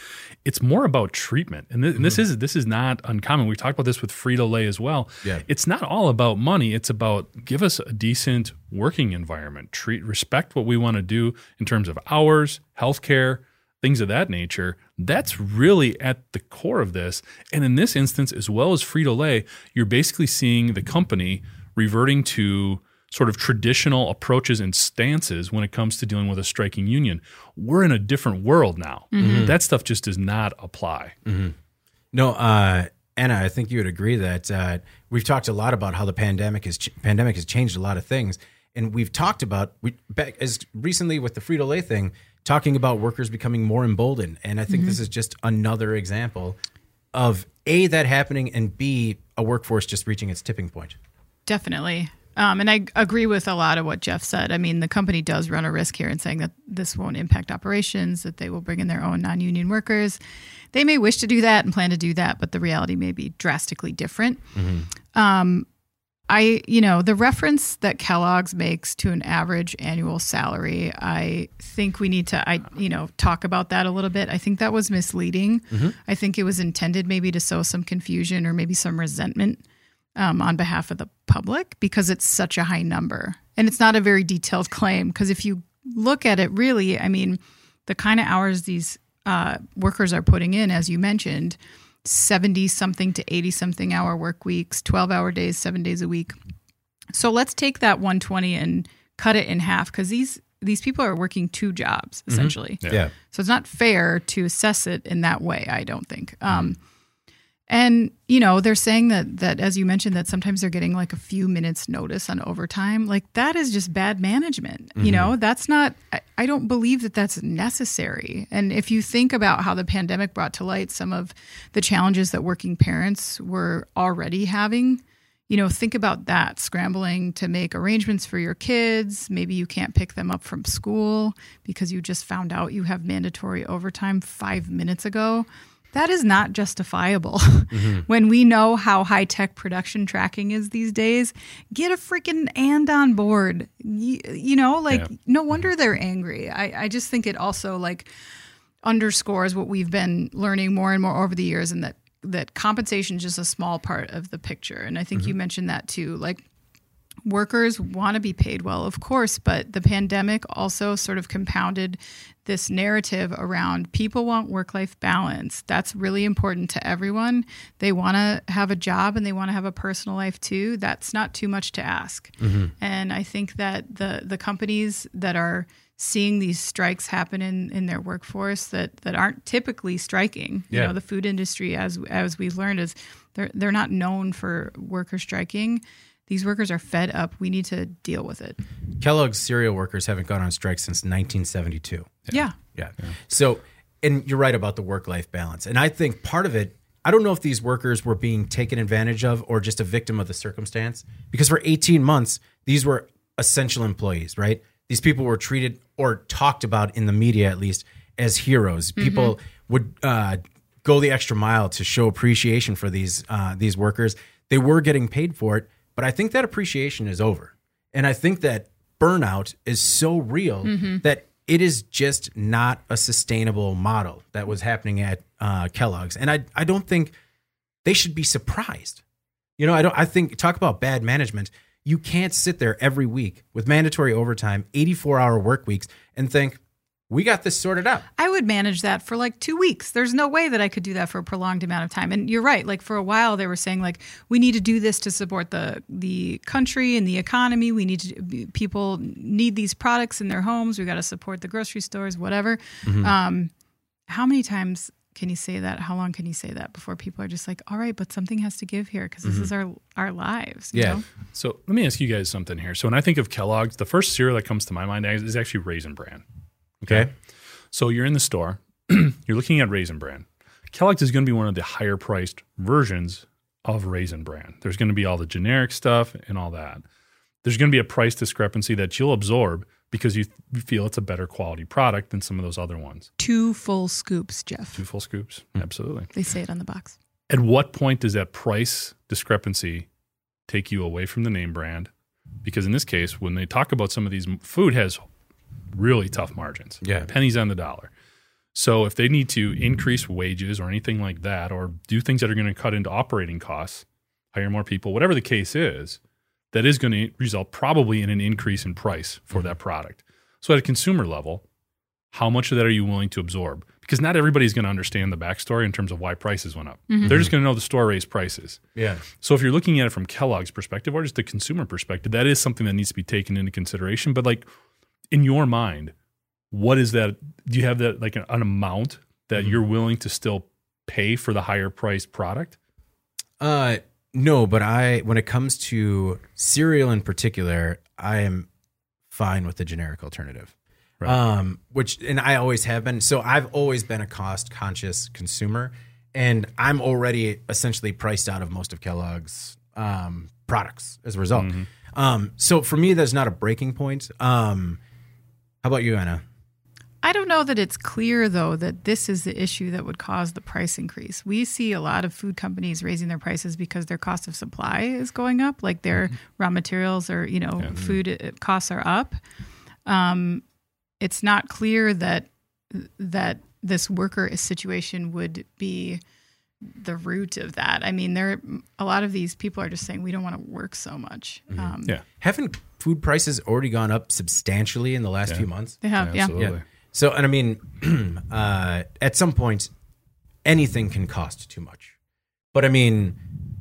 it's more about treatment. And, th- and this mm-hmm. is this is not uncommon. We talked about this with Frito Lay as well.
Yeah.
it's not all about money. It's about give us a decent working environment, treat respect what we want to do in terms of hours, healthcare, things of that nature. That's really at the core of this. And in this instance, as well as Frito Lay, you're basically seeing the company reverting to sort of traditional approaches and stances when it comes to dealing with a striking union. We're in a different world now. That stuff just does not apply.
No, uh, Anna, I think you would agree that uh, we've talked a lot about how the pandemic has ch- pandemic has changed a lot of things, and we've talked about we back as recently with the Frito Lay thing, talking about workers becoming more emboldened, and I think this is just another example of a that happening and b a workforce just reaching its tipping point.
Definitely. Um, and I agree with a lot of what Jeff said. I mean, the company does run a risk here in saying that this won't impact operations, that they will bring in their own non union workers. They may wish to do that and plan to do that, but the reality may be drastically different. Um, I, you know, the reference that Kellogg's makes to an average annual salary, I think we need to, I, you know, talk about that a little bit. I think that was misleading. I think it was intended maybe to sow some confusion or maybe some resentment um, on behalf of the public because it's such a high number. And it's not a very detailed claim because if you look at it really, I mean, the kind of hours these uh, workers are putting in, as you mentioned, 70 something to 80 something hour work weeks, 12 hour days, seven days a week. So let's take that 120 and cut it in half because these these people are working two jobs essentially.
Yeah,
So it's not fair to assess it in that way, I don't think. Um, and you know, they're saying that that as you mentioned that sometimes they're getting like a few minutes notice on overtime. Like that is just bad management. You mm-hmm. know, that's not I, I don't believe that that's necessary. And if you think about how the pandemic brought to light some of the challenges that working parents were already having, you know, think about that scrambling to make arrangements for your kids. Maybe you can't pick them up from school because you just found out you have mandatory overtime five minutes ago. That is not justifiable. Mm-hmm. when we know how high tech production tracking is these days, get a freaking and on board. You, you know, like,
Yeah.
no mm-hmm. wonder they're angry. I, I just think it also, like, underscores what we've been learning more and more over the years and that that compensation is just a small part of the picture and i think you mm-hmm. mentioned that too like workers want to be paid well of course but the pandemic also sort of compounded this narrative around people want work life balance that's really important to everyone they want to have a job and they want to have a personal life too that's not too much to ask mm-hmm. and i think that the the companies that are seeing these strikes happen in, in their workforce that, that aren't typically striking. You
Yeah.
know, the food industry, as as we've learned, is they're they're not known for worker striking. These workers are fed up. We need to deal with it.
Kellogg's cereal workers haven't gone on strike since 1972.
Yeah.
Yeah. So, and you're right about the work life balance. And I think part of it, I don't know if these workers were being taken advantage of or just a victim of the circumstance. Because for 18 months, these were essential employees, right? These people were treated or talked about in the media, at least, as heroes. People would uh, go the extra mile to show appreciation for these uh, these workers. They were getting paid for it, but I think that appreciation is over. And I think that burnout is so real that it is just not a sustainable model that was happening at uh, Kellogg's. And I, I don't think they should be surprised. You know, I don't. I think talk about bad management. You can't sit there every week with mandatory overtime, eighty-four hour work weeks, and think we got this sorted out.
I would manage that for like two weeks. There's no way that I could do that for a prolonged amount of time. And you're right. Like for a while, they were saying like we need to do this to support the the country and the economy. We need to people need these products in their homes. We got to support the grocery stores, whatever. Um, how many times can you say that? How long can you say that before people are just like, all right, but something has to give here because this is our our lives. you
Yeah.
know?
So let me ask you guys something here. So when I think of Kellogg's, the first cereal that comes to my mind is actually Raisin Bran.
Okay.
So you're in the store, you're looking at Raisin Bran. Kellogg's is going to be one of the higher priced versions of Raisin Bran. There's going to be all the generic stuff and all that. There's going to be a price discrepancy that you'll absorb because you th- feel it's a better quality product than some of those other ones.
Two full scoops, Jeff.
Two full scoops. Hmm. Absolutely.
They say it on the box.
At what point does that price discrepancy take you away from the name brand. Because in this case, when they talk about some of these, food has really tough margins.
Yeah.
Pennies on the dollar. So if they need to increase wages or anything like that, or do things that are going to cut into operating costs, hire more people, whatever the case is, that is going to result probably in an increase in price for mm-hmm. that product. So at a consumer level, how much of that are you willing to absorb? Because not everybody's going to understand the backstory in terms of why prices went up. Mm-hmm. They're just going to know the store raised prices.
Yeah.
So if you're looking at it from Kellogg's perspective or just the consumer perspective, that is something that needs to be taken into consideration. But like in your mind, what is that? Do you have that like an, an amount that you're willing to still pay for the higher priced product?
Uh, no, but I when it comes to cereal in particular, I am fine with the generic alternative.
Right.
Um, which and I always have been. So I've always been a cost conscious consumer, and I'm already essentially priced out of most of Kellogg's um, products as a result. Um, so for me, that's not a breaking point. Um, how about you, Anna?
I don't know that it's clear though that this is the issue that would cause the price increase. We see a lot of food companies raising their prices because their cost of supply is going up, like their raw materials or you know food uh, costs are up. Um, it's not clear that that this worker situation would be the root of that. I mean, there are a lot of these people are just saying we don't want to work so much. Um,
Yeah.
Haven't food prices already gone up substantially in the last few months?
They have, yeah.
Absolutely.
Yeah. So, and I mean, uh, at some point, anything can cost too much. But I mean,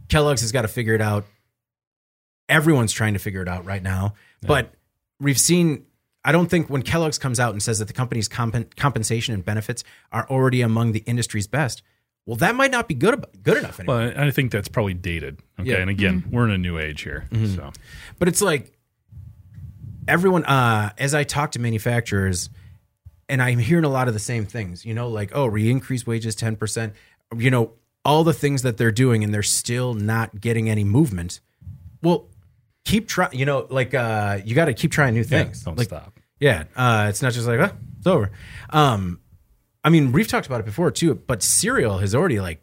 Kellogg's has got to figure it out. Everyone's trying to figure it out right now. But we've seen, I don't think when Kellogg's comes out and says that the company's compen- compensation and benefits are already among the industry's best, well, that might not be good, ab- good enough anymore.
Well, I think that's probably dated. Okay.
Yeah. Mm-hmm.
And again, we're in a new age here. So
But it's like everyone, uh, as I talk to manufacturers, and I'm hearing a lot of the same things, you know, like, oh, we increase wages 10%, you know, all the things that they're doing, and they're still not getting any movement. Well, keep trying, you know, like, uh, you got to keep trying new
yeah,
things.
don't
like,
stop.
yeah, uh, it's not just like, oh, it's over. Um, I mean, we've talked about it before too, but cereal has already like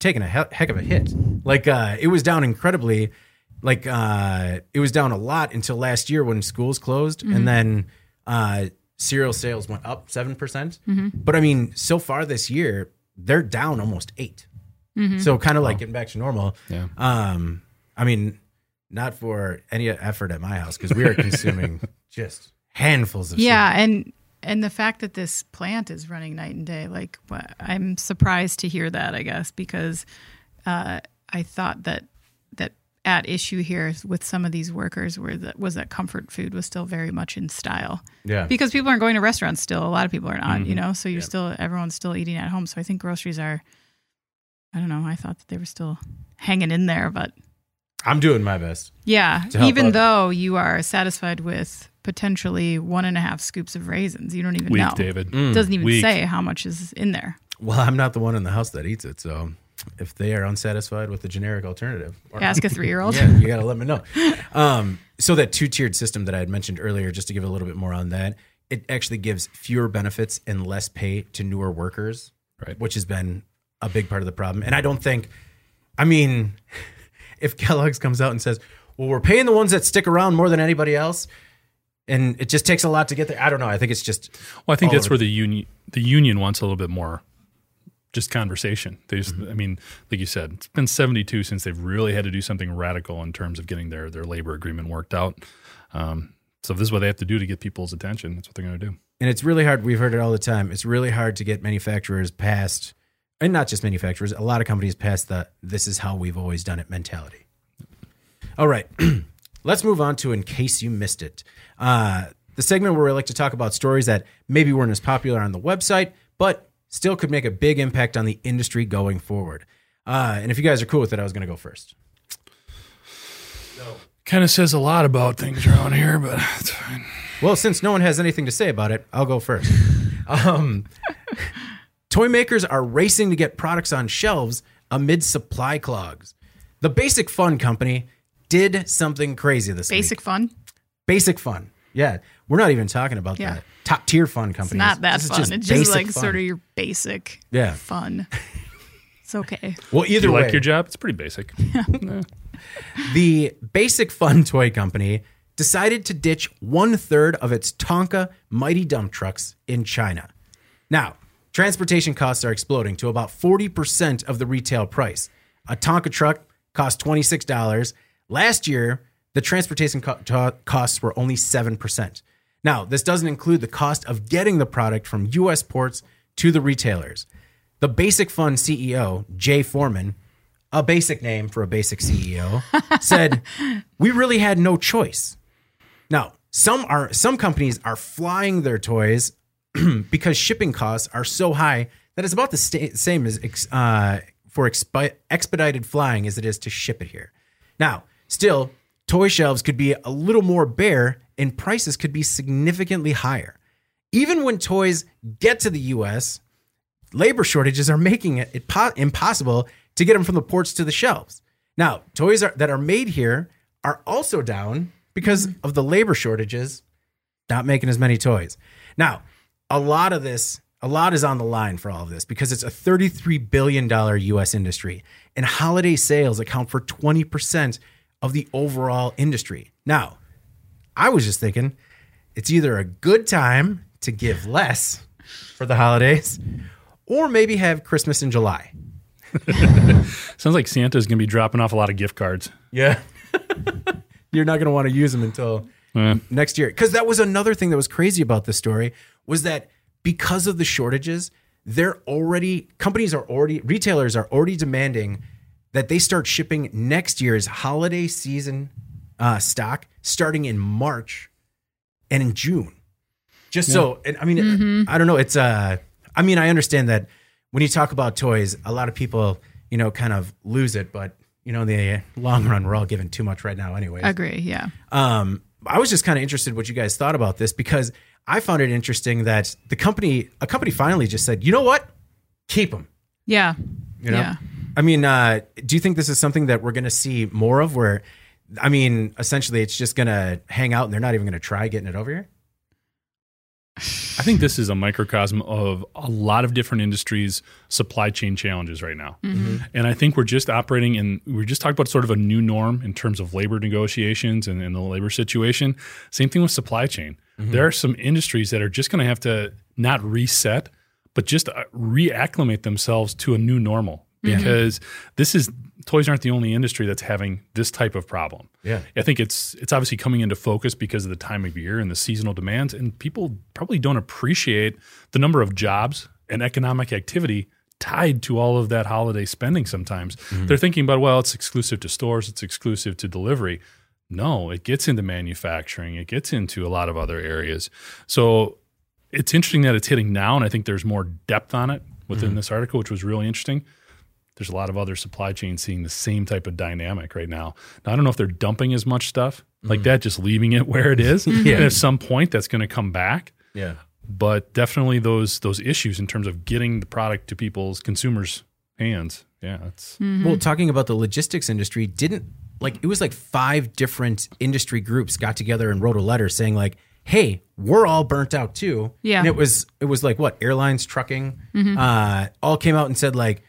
taken a he- heck of a hit. Like, uh, it was down incredibly. Like, uh, it was down a lot until last year when schools closed, and then uh, cereal sales went up seven percent. But I mean, so far this year, they're down almost 8 So kind of like getting back to normal.
Yeah.
Um, I mean, not for any effort at my house because we are consuming just handfuls of
yeah and and the fact that this plant is running night and day like i'm surprised to hear that i guess because uh, i thought that that at issue here with some of these workers were that was that comfort food was still very much in style.
Yeah.
because people aren't going to restaurants still. A lot of people are not you know? So you're still everyone's still eating at home. So i think groceries are i don't know i thought that they were still hanging in there but
I'm doing my best.
yeah, even though you are satisfied with potentially one and a half scoops of raisins, you don't even
Weak,
know.
David.
It doesn't even
Weak.
say how much is in there.
Well, I'm not the one in the house that eats it, so if they are unsatisfied with the generic alternative, or,
Ask a three year old.
yeah, you got to let me know. Um, so that two tiered system that I had mentioned earlier, just to give a little bit more on that, it actually gives fewer benefits and less pay to newer workers,
Right.
which has been a big part of the problem. And I don't think, I mean, if Kellogg's comes out and says, "Well, we're paying the ones that stick around more than anybody else," and it just takes a lot to get there. I don't know. I think it's just
Well, I think that's where the union the union wants a little bit more just conversation. They just,
Mm-hmm.
I mean, like you said, it's been 72 since they've really had to do something radical in terms of getting their their labor agreement worked out. Um, so if this is what they have to do to get people's attention, that's what they're going to do.
and it's really hard. We've heard it all the time. It's really hard to get manufacturers past, and not just manufacturers, a lot of companies past the "this is how we've always done it" mentality. All right, let's move on to in case you missed it, uh, the segment where we like to talk about stories that maybe weren't as popular on the website, but still could make a big impact on the industry going forward. Uh, and if you guys are cool with it, I was going to go first. No.
Kind of says a lot about things around here, but it's fine.
Well, since no one has anything to say about it, I'll go first. um, toy makers are racing to get products on shelves amid supply clogs. The Basic Fun Company did something crazy this week.
Basic
week.
fun.
Basic Fun. Yeah, we're not even talking about
Yeah.
the top tier fun
It's
companies.
not that
This is
fun. it's just
basic
like
fun.
sort of your basic
Yeah.
fun. It's okay.
Well,
Do
either
you
way,
like your job? It's pretty basic.
the Basic Fun Toy Company decided to ditch one third of its Tonka mighty dump trucks in China. Now, transportation costs are exploding to about 40% of the retail price. A Tonka truck costs $26. Last year, the transportation co- costs were only 7%. Now, this doesn't include the cost of getting the product from US ports to the retailers. The Basic Fun CEO, Jay Foreman, a basic name for a basic CEO, said, "We really had no choice." Now, some are some companies are flying their toys because shipping costs are so high that it's about the sta- same as ex- uh, for expi- expedited flying as it is to ship it here. Now, still, toy shelves could be a little more bare and prices could be significantly higher. Even when toys get to the US, labor shortages are making it, impossible to get them from the ports to the shelves. Now, toys are, that are made here are also down because of the labor shortages, not making as many toys. Now, a lot of this, a lot is on the line for all of this because it's a $33 billion US industry, and holiday sales account for 20% of the overall industry. Now, I was just thinking it's either a good time to give less for the holidays or maybe have Christmas in July.
Sounds like Santa's going to be dropping off a lot of gift cards.
Yeah. You're not going to want to use them until
Eh.
next year. Because that was another thing that was crazy about this story was that because of the shortages, they're already companies are already retailers are already demanding that they start shipping next year's holiday season uh, stock starting in March and in June. Just so, and I mean, I don't know. It's uh, I mean, I understand that when you talk about toys, a lot of people, you know, kind of lose it, but you know, in the long run, we're all given too much right now, anyways.
Agree. Yeah.
Um, I was just kind of interested what you guys thought about this because I found it interesting that the company, a company, finally just said, you know what, keep them.
Yeah.
You know,
Yeah.
I mean, uh, do you think this is something that we're going to see more of? Where, I mean, essentially, it's just going to hang out and they're not even going to try getting it over here.
I think this is a microcosm of a lot of different industries' supply chain challenges right now. And I think we're just operating in, we just talked about sort of a new norm in terms of labor negotiations and, and the labor situation. Same thing with supply chain. There are some industries that are just going to have to not reset, but just uh, reacclimate themselves to a new normal Mm-hmm. because this is, toys aren't the only industry that's having this type of problem.
Yeah.
I think it's it's obviously coming into focus because of the time of year and the seasonal demands, and people probably don't appreciate the number of jobs and economic activity tied to all of that holiday spending. Sometimes mm-hmm. they're thinking about, well, it's exclusive to stores, it's exclusive to delivery. No, it gets into manufacturing, it gets into a lot of other areas. So it's interesting that it's hitting now, and I think there's more depth on it within mm-hmm. this article, which was really interesting there's a lot of other supply chains seeing the same type of dynamic right now. Now I don't know if they're dumping as much stuff like mm. that, just leaving it where it is.
Yeah.
And at some point that's going to come back.
Yeah.
But definitely those those issues in terms of getting the product to people's consumers' hands. Yeah, it's mm-hmm.
Well, talking about the logistics industry, didn't like it was like five different industry groups got together and wrote a letter saying like, "Hey, we're all burnt out too."
Yeah.
and it was it was like what airlines, trucking, mm-hmm. uh, all came out and said like,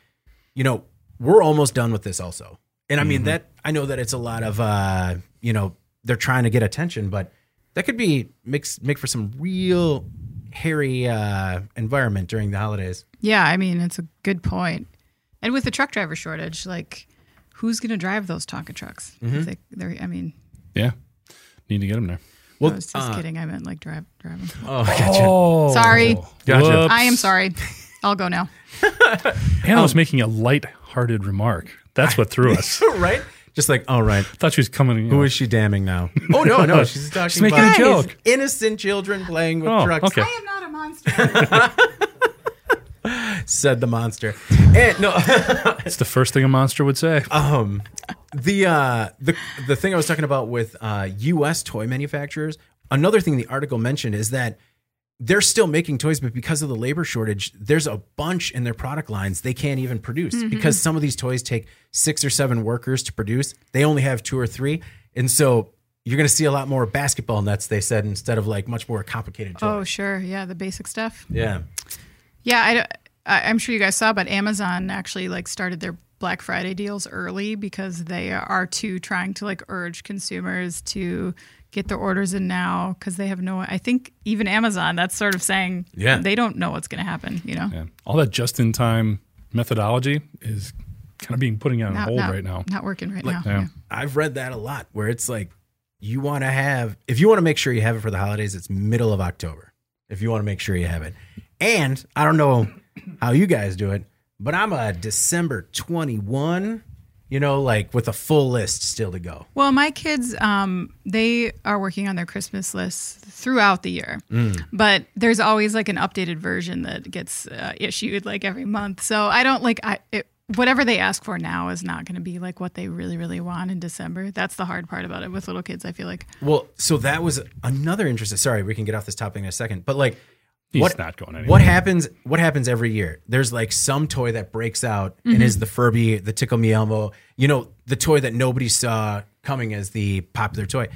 you know, we're almost done with this also. And I mean that I know that it's a lot of uh, you know they're trying to get attention, but that could be makes make for some real hairy uh, environment during the holidays.
Yeah. I mean, it's a good point. And with the truck driver shortage, like, who's going to drive those Tonka trucks? If They, they're, I mean,
yeah. Need to get them there.
Well,
I was just kidding. I meant like drive, drive 'em.
oh, gotcha.
Oh,
Sorry.
Gotcha.
Whoops.
I am sorry. I'll go now.
Anna was making a light-hearted remark. That's what threw us.
right? Just like, all right.
I thought she was coming. You
Who
know,
is she damning now? Oh no, no, she's talking
making
about
a joke.
Innocent children playing with
Oh,
trucks.
okay.
I am not a monster.
Said the monster. And no,
it's the first thing a monster would say.
um, the uh, the the thing I was talking about with uh, U.S. toy manufacturers. Another thing the article mentioned is that they're still making toys, but because of the labor shortage, there's a bunch in their product lines they can't even produce mm-hmm. because some of these toys take six or seven workers to produce. They only have two or three, and so you're going to see a lot more basketball nets. They said instead of like much more complicated oh, toys.
oh, sure. Yeah. The basic stuff.
Yeah.
Yeah. I, I'm sure you guys saw, but Amazon actually like started their Black Friday deals early because they are too trying to like urge consumers to get their orders in now because they have no. I think even Amazon that's sort of saying
Yeah.
they don't know what's going to happen. You know,
Yeah. All that just in time methodology is kind of being putting on
not,
hold
not-
right now.
not working right now.
yeah.
Yeah.
I've read that a lot where it's like you want to have if you want to make sure you have it for the holidays, it's middle of October. If you want to make sure you have it. And I don't know how you guys do it, but I'm a December 21, you know, like with a full list still to go.
Well, my kids, um, they are working on their Christmas lists throughout the year, but there's always like an updated version that gets uh, issued like every month. So I don't like I it, whatever they ask for now is not going to be like what they really really want in December. That's the hard part about it with little kids. I feel like.
Well, so that was another interesting. Sorry, we can get off this topic in a second, but like,
He's
what
not going anywhere.
What happens? What happens every year? There's like some toy that breaks out and is the Furby, the Tickle Me Elmo. You know, the toy that nobody saw coming as the popular toy.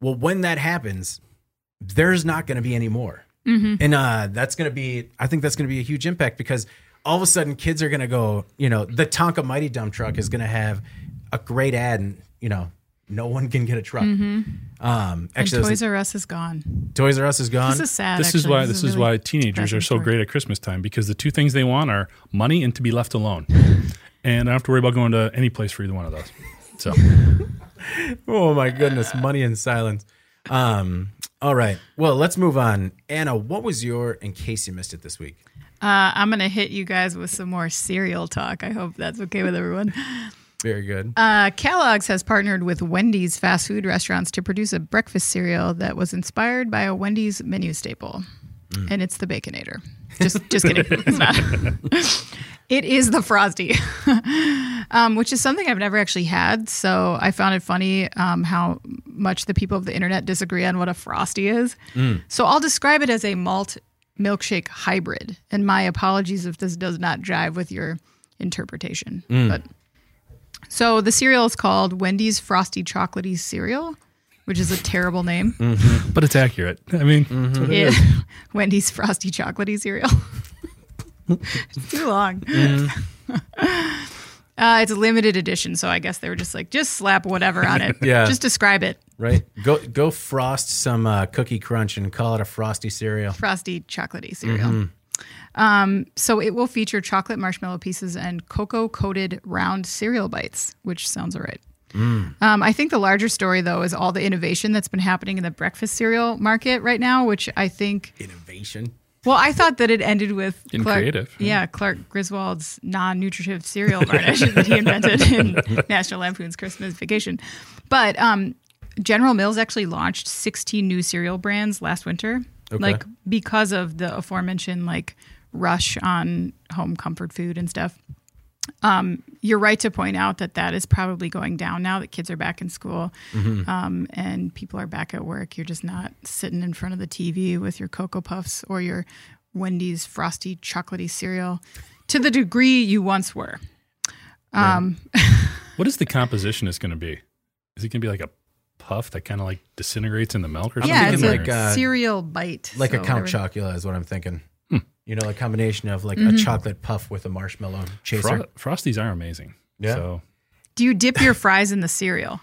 Well, when that happens, there's not going to be any more, and uh, that's going to be. I think that's going to be a huge impact because all of a sudden, kids are going to go. You know, the Tonka Mighty Dump Truck is going to have a great ad, and you know, no one can get a truck. Um, actually,
Toys
Toys,
R Us is gone.
Toys R Us is gone.
This is sad.
this is why this is
really
why teenagers are so
story.
great at Christmas time because the two things they want are money and to be left alone. and I don't have to worry about going to any place for either one of those. So
Oh my goodness, money and silence. Um, all right. Well, let's move on. Anna, what was your in case you missed it this week?
Uh, I'm gonna hit you guys with some more cereal talk. I hope that's okay with everyone.
Very good.
Uh, Kellogg's has partnered with Wendy's fast food restaurants to produce a breakfast cereal that was inspired by a Wendy's menu staple, and it's the Baconator. Just, just kidding. It's not. it is the Frosty, um, which is something I've never actually had. So I found it funny um, how much the people of the internet disagree on what a Frosty is. So I'll describe it as a malt milkshake hybrid. And my apologies if this does not jive with your interpretation, but. So the cereal is called Wendy's Frosty Chocolatey Cereal, which is a terrible name.
but it's accurate. I mean, that's what it
It-
is.
Wendy's Frosty Chocolatey Cereal. it's too long. uh, it's a limited edition, so I guess they were just like, just slap whatever on it.
Yeah.
Just describe it.
Right? Go go frost some uh, cookie crunch and call it a frosty cereal.
Frosty Chocolatey Cereal. Um, so it will feature chocolate marshmallow pieces and cocoa coated round cereal bites, which sounds all right. Um, I think the larger story, though, is all the innovation that's been happening in the breakfast cereal market right now, which I think
Innovation.
Well, I thought that it ended with
Getting
Clark,
creative.
Yeah, Clark Griswold's non-nutritive cereal varnish that he invented in National Lampoon's Christmas Vacation. But um, General Mills actually launched 16 new cereal brands last winter,
Okay.
like because of the aforementioned like rush on home comfort food and stuff. Um, you're right to point out that that is probably going down now that kids are back in school um, and people are back at work. You're just not sitting in front of the TV with your Cocoa Puffs or your Wendy's frosty chocolatey cereal to the degree you once were.
What is the composition is going to be? Is it going to be like a puff that kind of like disintegrates in the milk or
yeah,
something?
it's
like,
a
uh,
cereal bite.
Like
so
a Count
whatever.
Chocula is what I'm thinking. You know, a combination of like
Mm-hmm.
a chocolate puff with a marshmallow chaser.
Fro- Frosties are amazing.
Yeah.
So
Do you dip your fries in the cereal?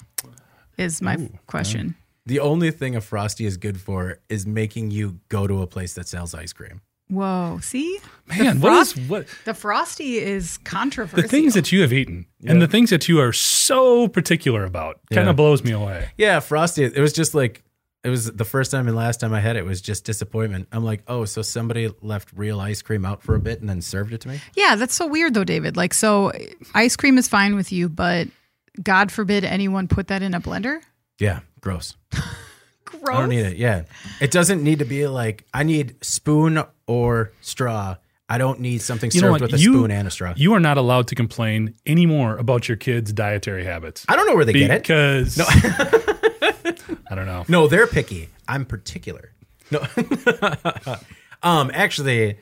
Is my f- question.
The only thing a frosty is good for is making you go to a place that sells ice cream.
Whoa, see?
man, what is what
The frosty is controversial.
the things that you have eaten and the things that you are so particular about kind
Yeah.
of blows me away.
Yeah, frosty. It was just like it was the first time and last time I had it was just disappointment. I'm like, oh, so somebody left real ice cream out for a bit and then served it to me.
Yeah, that's so weird though, David. Like, so ice cream is fine with you, but God forbid anyone put that in a blender.
Yeah, gross.
Gross.
I don't need it. Yeah, it doesn't need to be like I need spoon or straw. I don't need something
You
served with a
You-
spoon and a straw.
You are not allowed to complain anymore about your kids' dietary habits.
I don't know where they get it.
because I don't know.
No, they're picky. I'm particular. No. um, actually,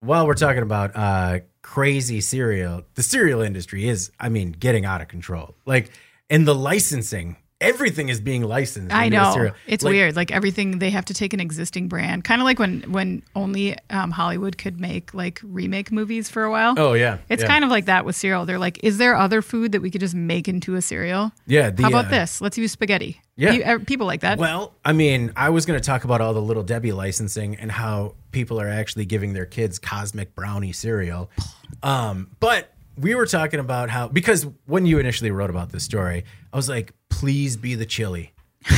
while we're talking about uh crazy cereal, the cereal industry is, I mean, getting out of control. Like, and the licensing everything is being licensed.
I know it's
Like,
weird. Like everything, they have to take an existing brand, kind of like when when only um, Hollywood could make like remake movies for a while.
Oh yeah,
It's
yeah.
kind of like that with cereal. They're like, is there other food that we could just make into a cereal?
yeah. The,
How about
uh,
this? Let's use spaghetti.
Yeah.
Uh, people like that.
Well, I mean, I was going to talk about all the little Debbie licensing and how people are actually giving their kids cosmic brownie cereal. Um, but we were talking about how because when you initially wrote about this story, I was like, please be the chili.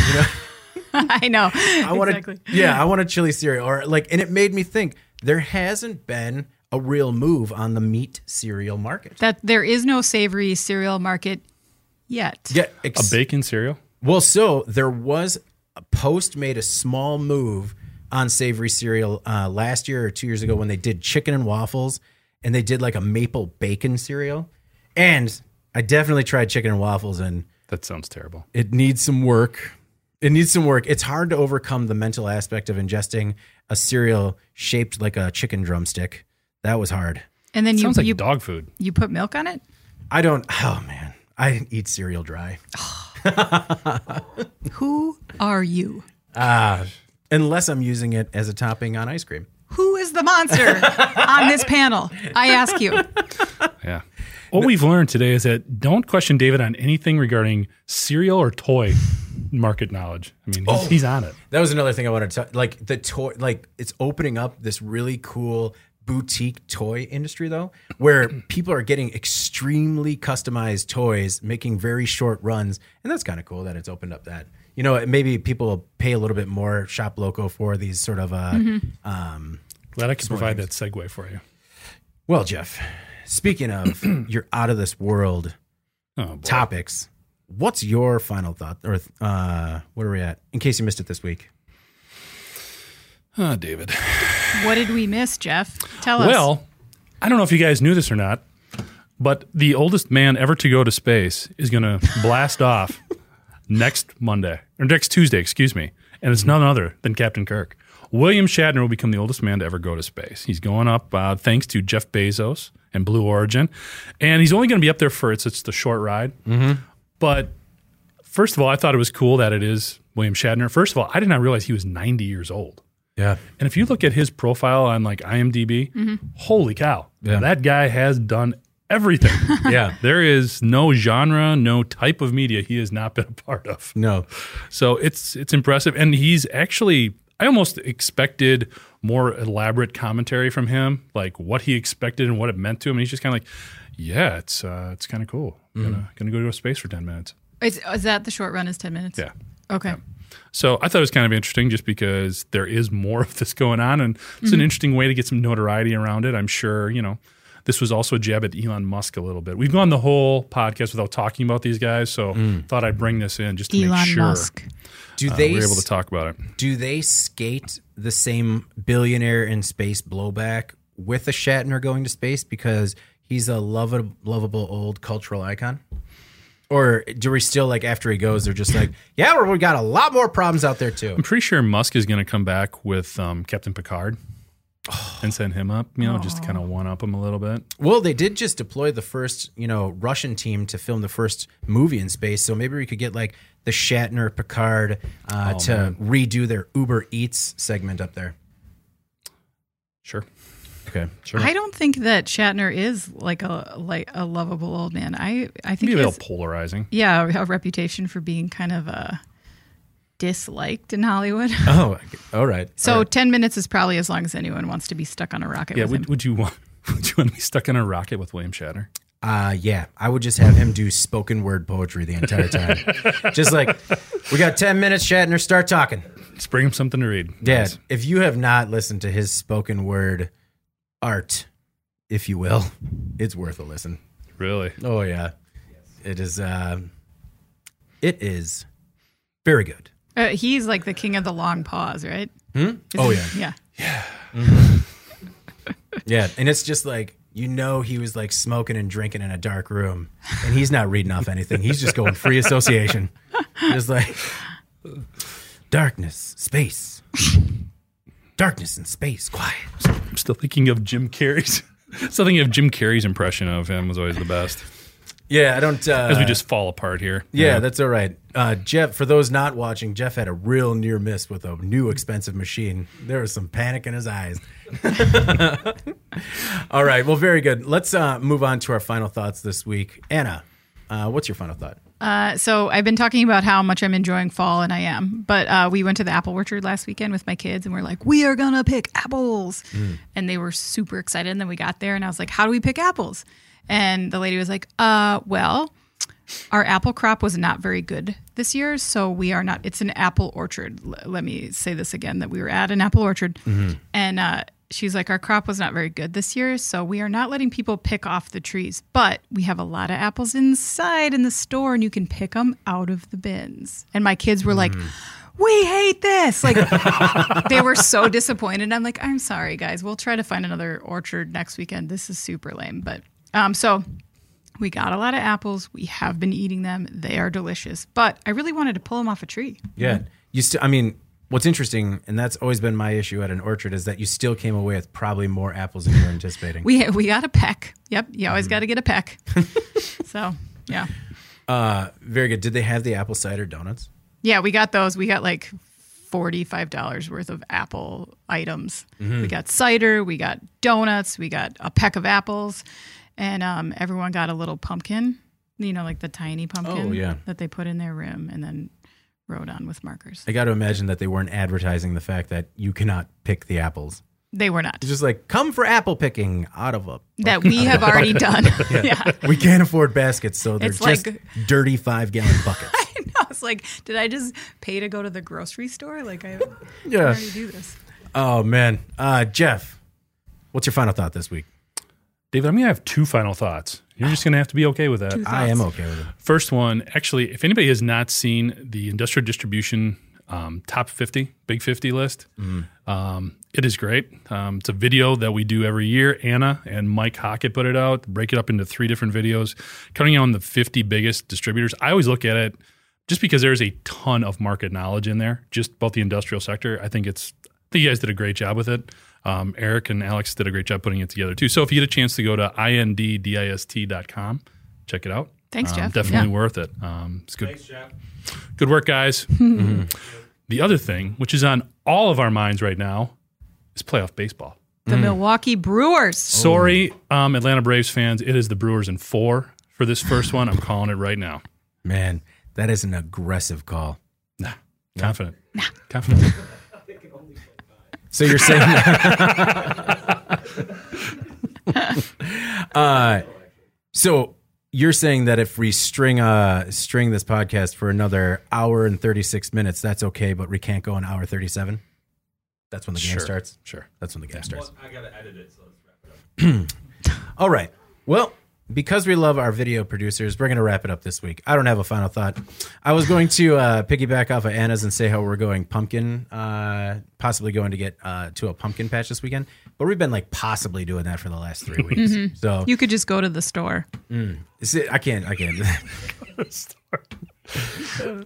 I know.
I want
exactly.
to, yeah, I want a chili cereal, or like, and it made me think there hasn't been a real move on the meat cereal market.
that there is no savory cereal market yet.
Yeah,
A bacon cereal.
Well, so there was a Post made a small move on savory cereal uh, last year or two years ago when they did chicken and waffles, and they did like a maple bacon cereal. And I definitely tried chicken and waffles, and
That sounds terrible.
it needs some work. It needs some work. It's hard to overcome the mental aspect of ingesting a cereal shaped like a chicken drumstick. That was hard.
And then you
Sounds like
you,
dog food.
you put milk on it.
I don't. Oh man, I eat cereal dry.
Who are you?
Ah, unless I'm using it as a topping on ice cream.
Who is the monster on this panel? I ask you.
Yeah. What we've learned today is that don't question David on anything regarding cereal or toy market knowledge. I mean, he's, he's on it.
That was another thing I wanted to talk. Like the toy, like it's opening up this really cool boutique toy industry though, where people are getting extremely customized toys, making very short runs, and that's kind of cool that it's opened up that. You know, maybe people will pay a little bit more shop local for these sort of. Uh, um,
Glad I could provide that segue for you.
well, Jeff, speaking of your out of this world
Oh,
topics, what's your final thought, or uh, what are we at? In case you missed it this week.
Oh, David.
What did we miss, Jeff? Tell us.
Well, I don't know if you guys knew this or not, but the oldest man ever to go to space is going to blast off next Monday or next Tuesday, excuse me, and it's none other than Captain Kirk. William Shatner will become the oldest man to ever go to space. He's going up uh, thanks to Jeff Bezos and Blue Origin, and he's only going to be up there for it's it's the short ride. But first of all, I thought it was cool that it is William Shatner. First of all, I did not realize he was 90 years old.
Yeah.
And if you look at his profile on like IMDb, holy cow,
Yeah.
that guy has done everything.
Yeah.
there is no genre, no type of media he has not been a part of.
No.
So it's it's impressive, and he's actually. I almost expected more elaborate commentary from him, like what he expected and what it meant to him. And he's just kind of like, "Yeah, it's uh, it's kind of cool. I'm gonna gonna go to a space for ten minutes."
is, is that the short run? Is ten minutes?
Yeah.
Okay.
So I thought it was kind of interesting just because there is more of this going on and it's an interesting way to get some notoriety around it. I'm sure, you know, this was also a jab at Elon Musk a little bit. We've gone the whole podcast without talking about these guys, so thought I'd bring this in just to
Elon
make sure
Musk.
Do
uh,
they
we're able to talk about it.
do they skate the same billionaire in space blowback with a Shatner going to space because he's a lovable, lovable old cultural icon? Or do we still like after he goes, they're just like, yeah, well, we got a lot more problems out there too.
I'm pretty sure Musk is going to come back with um, Captain Picard and send him up, you know, just to kind of one up him a little bit.
Well, they did just deploy the first, you know, Russian team to film the first movie in space. So maybe we could get like the Shatner Picard uh,
Oh,
to
man.
redo their Uber Eats segment up there.
Sure.
Okay, sure.
I don't think that Shatner is like a like a lovable old man. I I think
Maybe a little polarizing.
yeah a reputation for being kind of uh, disliked in Hollywood.
Oh, all right.
So
All right.
ten minutes is probably as long as anyone wants to be stuck on a rocket
Yeah,
with
would,
him.
would you want would you want to be stuck in a rocket with William Shatner?
Uh, yeah, I would just have him do spoken word poetry the entire time. just like, we got 10 minutes, Shatner, start talking.
Just bring him something to read.
Dad,
Nice.
if you have not listened to his spoken word art, if you will, it's worth a listen.
Really?
Oh, yeah. It is, uh, it is very good.
Uh, he's like the king of the long pause, right?
Oh, yeah.
Yeah.
Yeah. And it's just like, you know, he was like smoking and drinking in a dark room and he's not reading off anything. He's just going free association. Just like darkness, space, darkness and space, quiet.
I'm still thinking of Jim Carrey's. still thinking of Jim Carrey's impression of him was always the best.
Yeah, I don't. Uh,
as we just fall apart here.
Yeah, that's all right. Uh, Jeff, for those not watching, Jeff had a real near miss with a new expensive machine. There was some panic in his eyes. all right, well, very good. Let's uh, move on to our final thoughts this week. Anna, uh, what's your final thought?
Uh, so I've been talking about how much I'm enjoying fall, and I am. But uh, we went to the apple orchard last weekend with my kids, and we're like, we are gonna pick apples, and they were super excited. And then we got there, and I was like, how do we pick apples? And the lady was like, uh, well, our apple crop was not very good this year, so we are not. It's an apple orchard. L- let me say this again: that we were at an apple orchard, and uh, she's like, our crop was not very good this year, so we are not letting people pick off the trees. But we have a lot of apples inside in the store, and you can pick them out of the bins. And my kids were like. We hate this. Like they were so disappointed. I'm like, I'm sorry, guys. We'll try to find another orchard next weekend. This is super lame, but um, so we got a lot of apples. We have been eating them. They are delicious. But I really wanted to pull them off a tree.
Yeah, you still. I mean, what's interesting, and that's always been my issue at an orchard, is that you still came away with probably more apples than you were anticipating.
We we got a peck. Yep, you always got to get a peck. so yeah,
uh, very good. Did they have the apple cider donuts?
yeah, we got those. We got like forty five dollars worth of apple items. We got cider. We got donuts. We got a peck of apples, and um, everyone got a little pumpkin. You know, like the tiny pumpkin
Oh, yeah.
that they put in their room, and then wrote on with markers.
I got to imagine that they weren't advertising the fact that you cannot pick the apples.
They were not.
It's just like, come for apple picking out of a.
That we have already done. yeah.
We can't afford baskets, so they're
It's
just
like-
dirty five gallon buckets.
I was like, did I just pay to go to the grocery store? Like I
yeah.
already do this.
Oh man, uh, Jeff, what's your final thought this week?
David, I'm going to have two final thoughts. You're just going to have to be okay with that.
I am okay with it.
First one, actually, if anybody has not seen the industrial distribution um, top 50, big 50 list, um, it is great. Um, it's a video that we do every year. Anna and Mike Hockett put it out, break it up into three different videos, counting on the 50 biggest distributors. I always look at it just because there's a ton of market knowledge in there, just both the industrial sector. I think it's, I think you guys did a great job with it. Um, Eric and Alex did a great job putting it together too. So if you get a chance to go to inddist.com, check it out.
Thanks,
Um,
Jeff.
Definitely
Yeah.
worth it. Um, it's good. Good work, guys. The other thing, which is on all of our minds right now, is playoff baseball.
The Milwaukee Brewers.
Sorry, um, Atlanta Braves fans. It is the Brewers in four for this first one. I'm calling it right now.
Man, that is an aggressive call.
Nah, confident. Nah. Confident.
So you're saying, uh, so you're saying that if we string uh string this podcast for another hour and 36 minutes, that's okay, but we can't go an hour 37. That's when the game
Sure.
starts.
Sure.
That's when the game starts.
I gotta edit it, so let's wrap it up.
All right. Well, because we love our video producers, we're going to wrap it up this week. I don't have a final thought. I was going to uh, piggyback off of Anna's and say how we're going pumpkin, uh, possibly going to get uh, to a pumpkin patch this weekend. But we've been like possibly doing that for the last three weeks. So
You could just go to the store.
is it, I can't. I can't.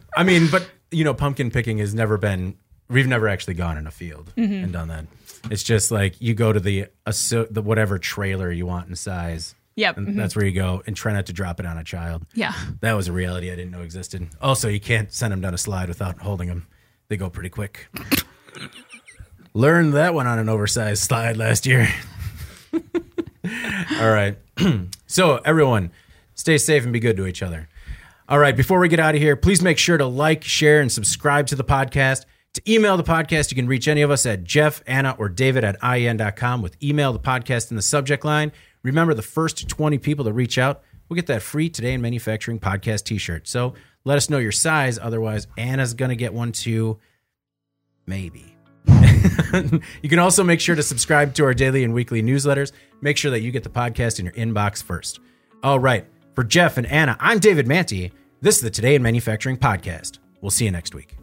I mean, but you know, pumpkin picking has never been. We've never actually gone in a field and done that. It's just like you go to the the whatever trailer you want in size.
Yep.
And mm-hmm. that's where you go and try not to drop it on a child.
Yeah.
That was a reality I didn't know existed. Also, you can't send them down a slide without holding them. They go pretty quick. Learned that one on an oversized slide last year. All right. so, everyone, stay safe and be good to each other. All right. Before we get out of here, please make sure to like, share, and subscribe to the podcast. To email the podcast, you can reach any of us at Jeff, Anna, or David at IEN.com with email the podcast in the subject line. Remember, the first 20 people to reach out will get that free Today in Manufacturing podcast t shirt. So let us know your size. Otherwise, Anna's going to get one too. Maybe. you can also make sure to subscribe to our daily and weekly newsletters. Make sure that you get the podcast in your inbox first. All right. For Jeff and Anna, I'm David Mantey. This is the Today in Manufacturing podcast. We'll see you next week.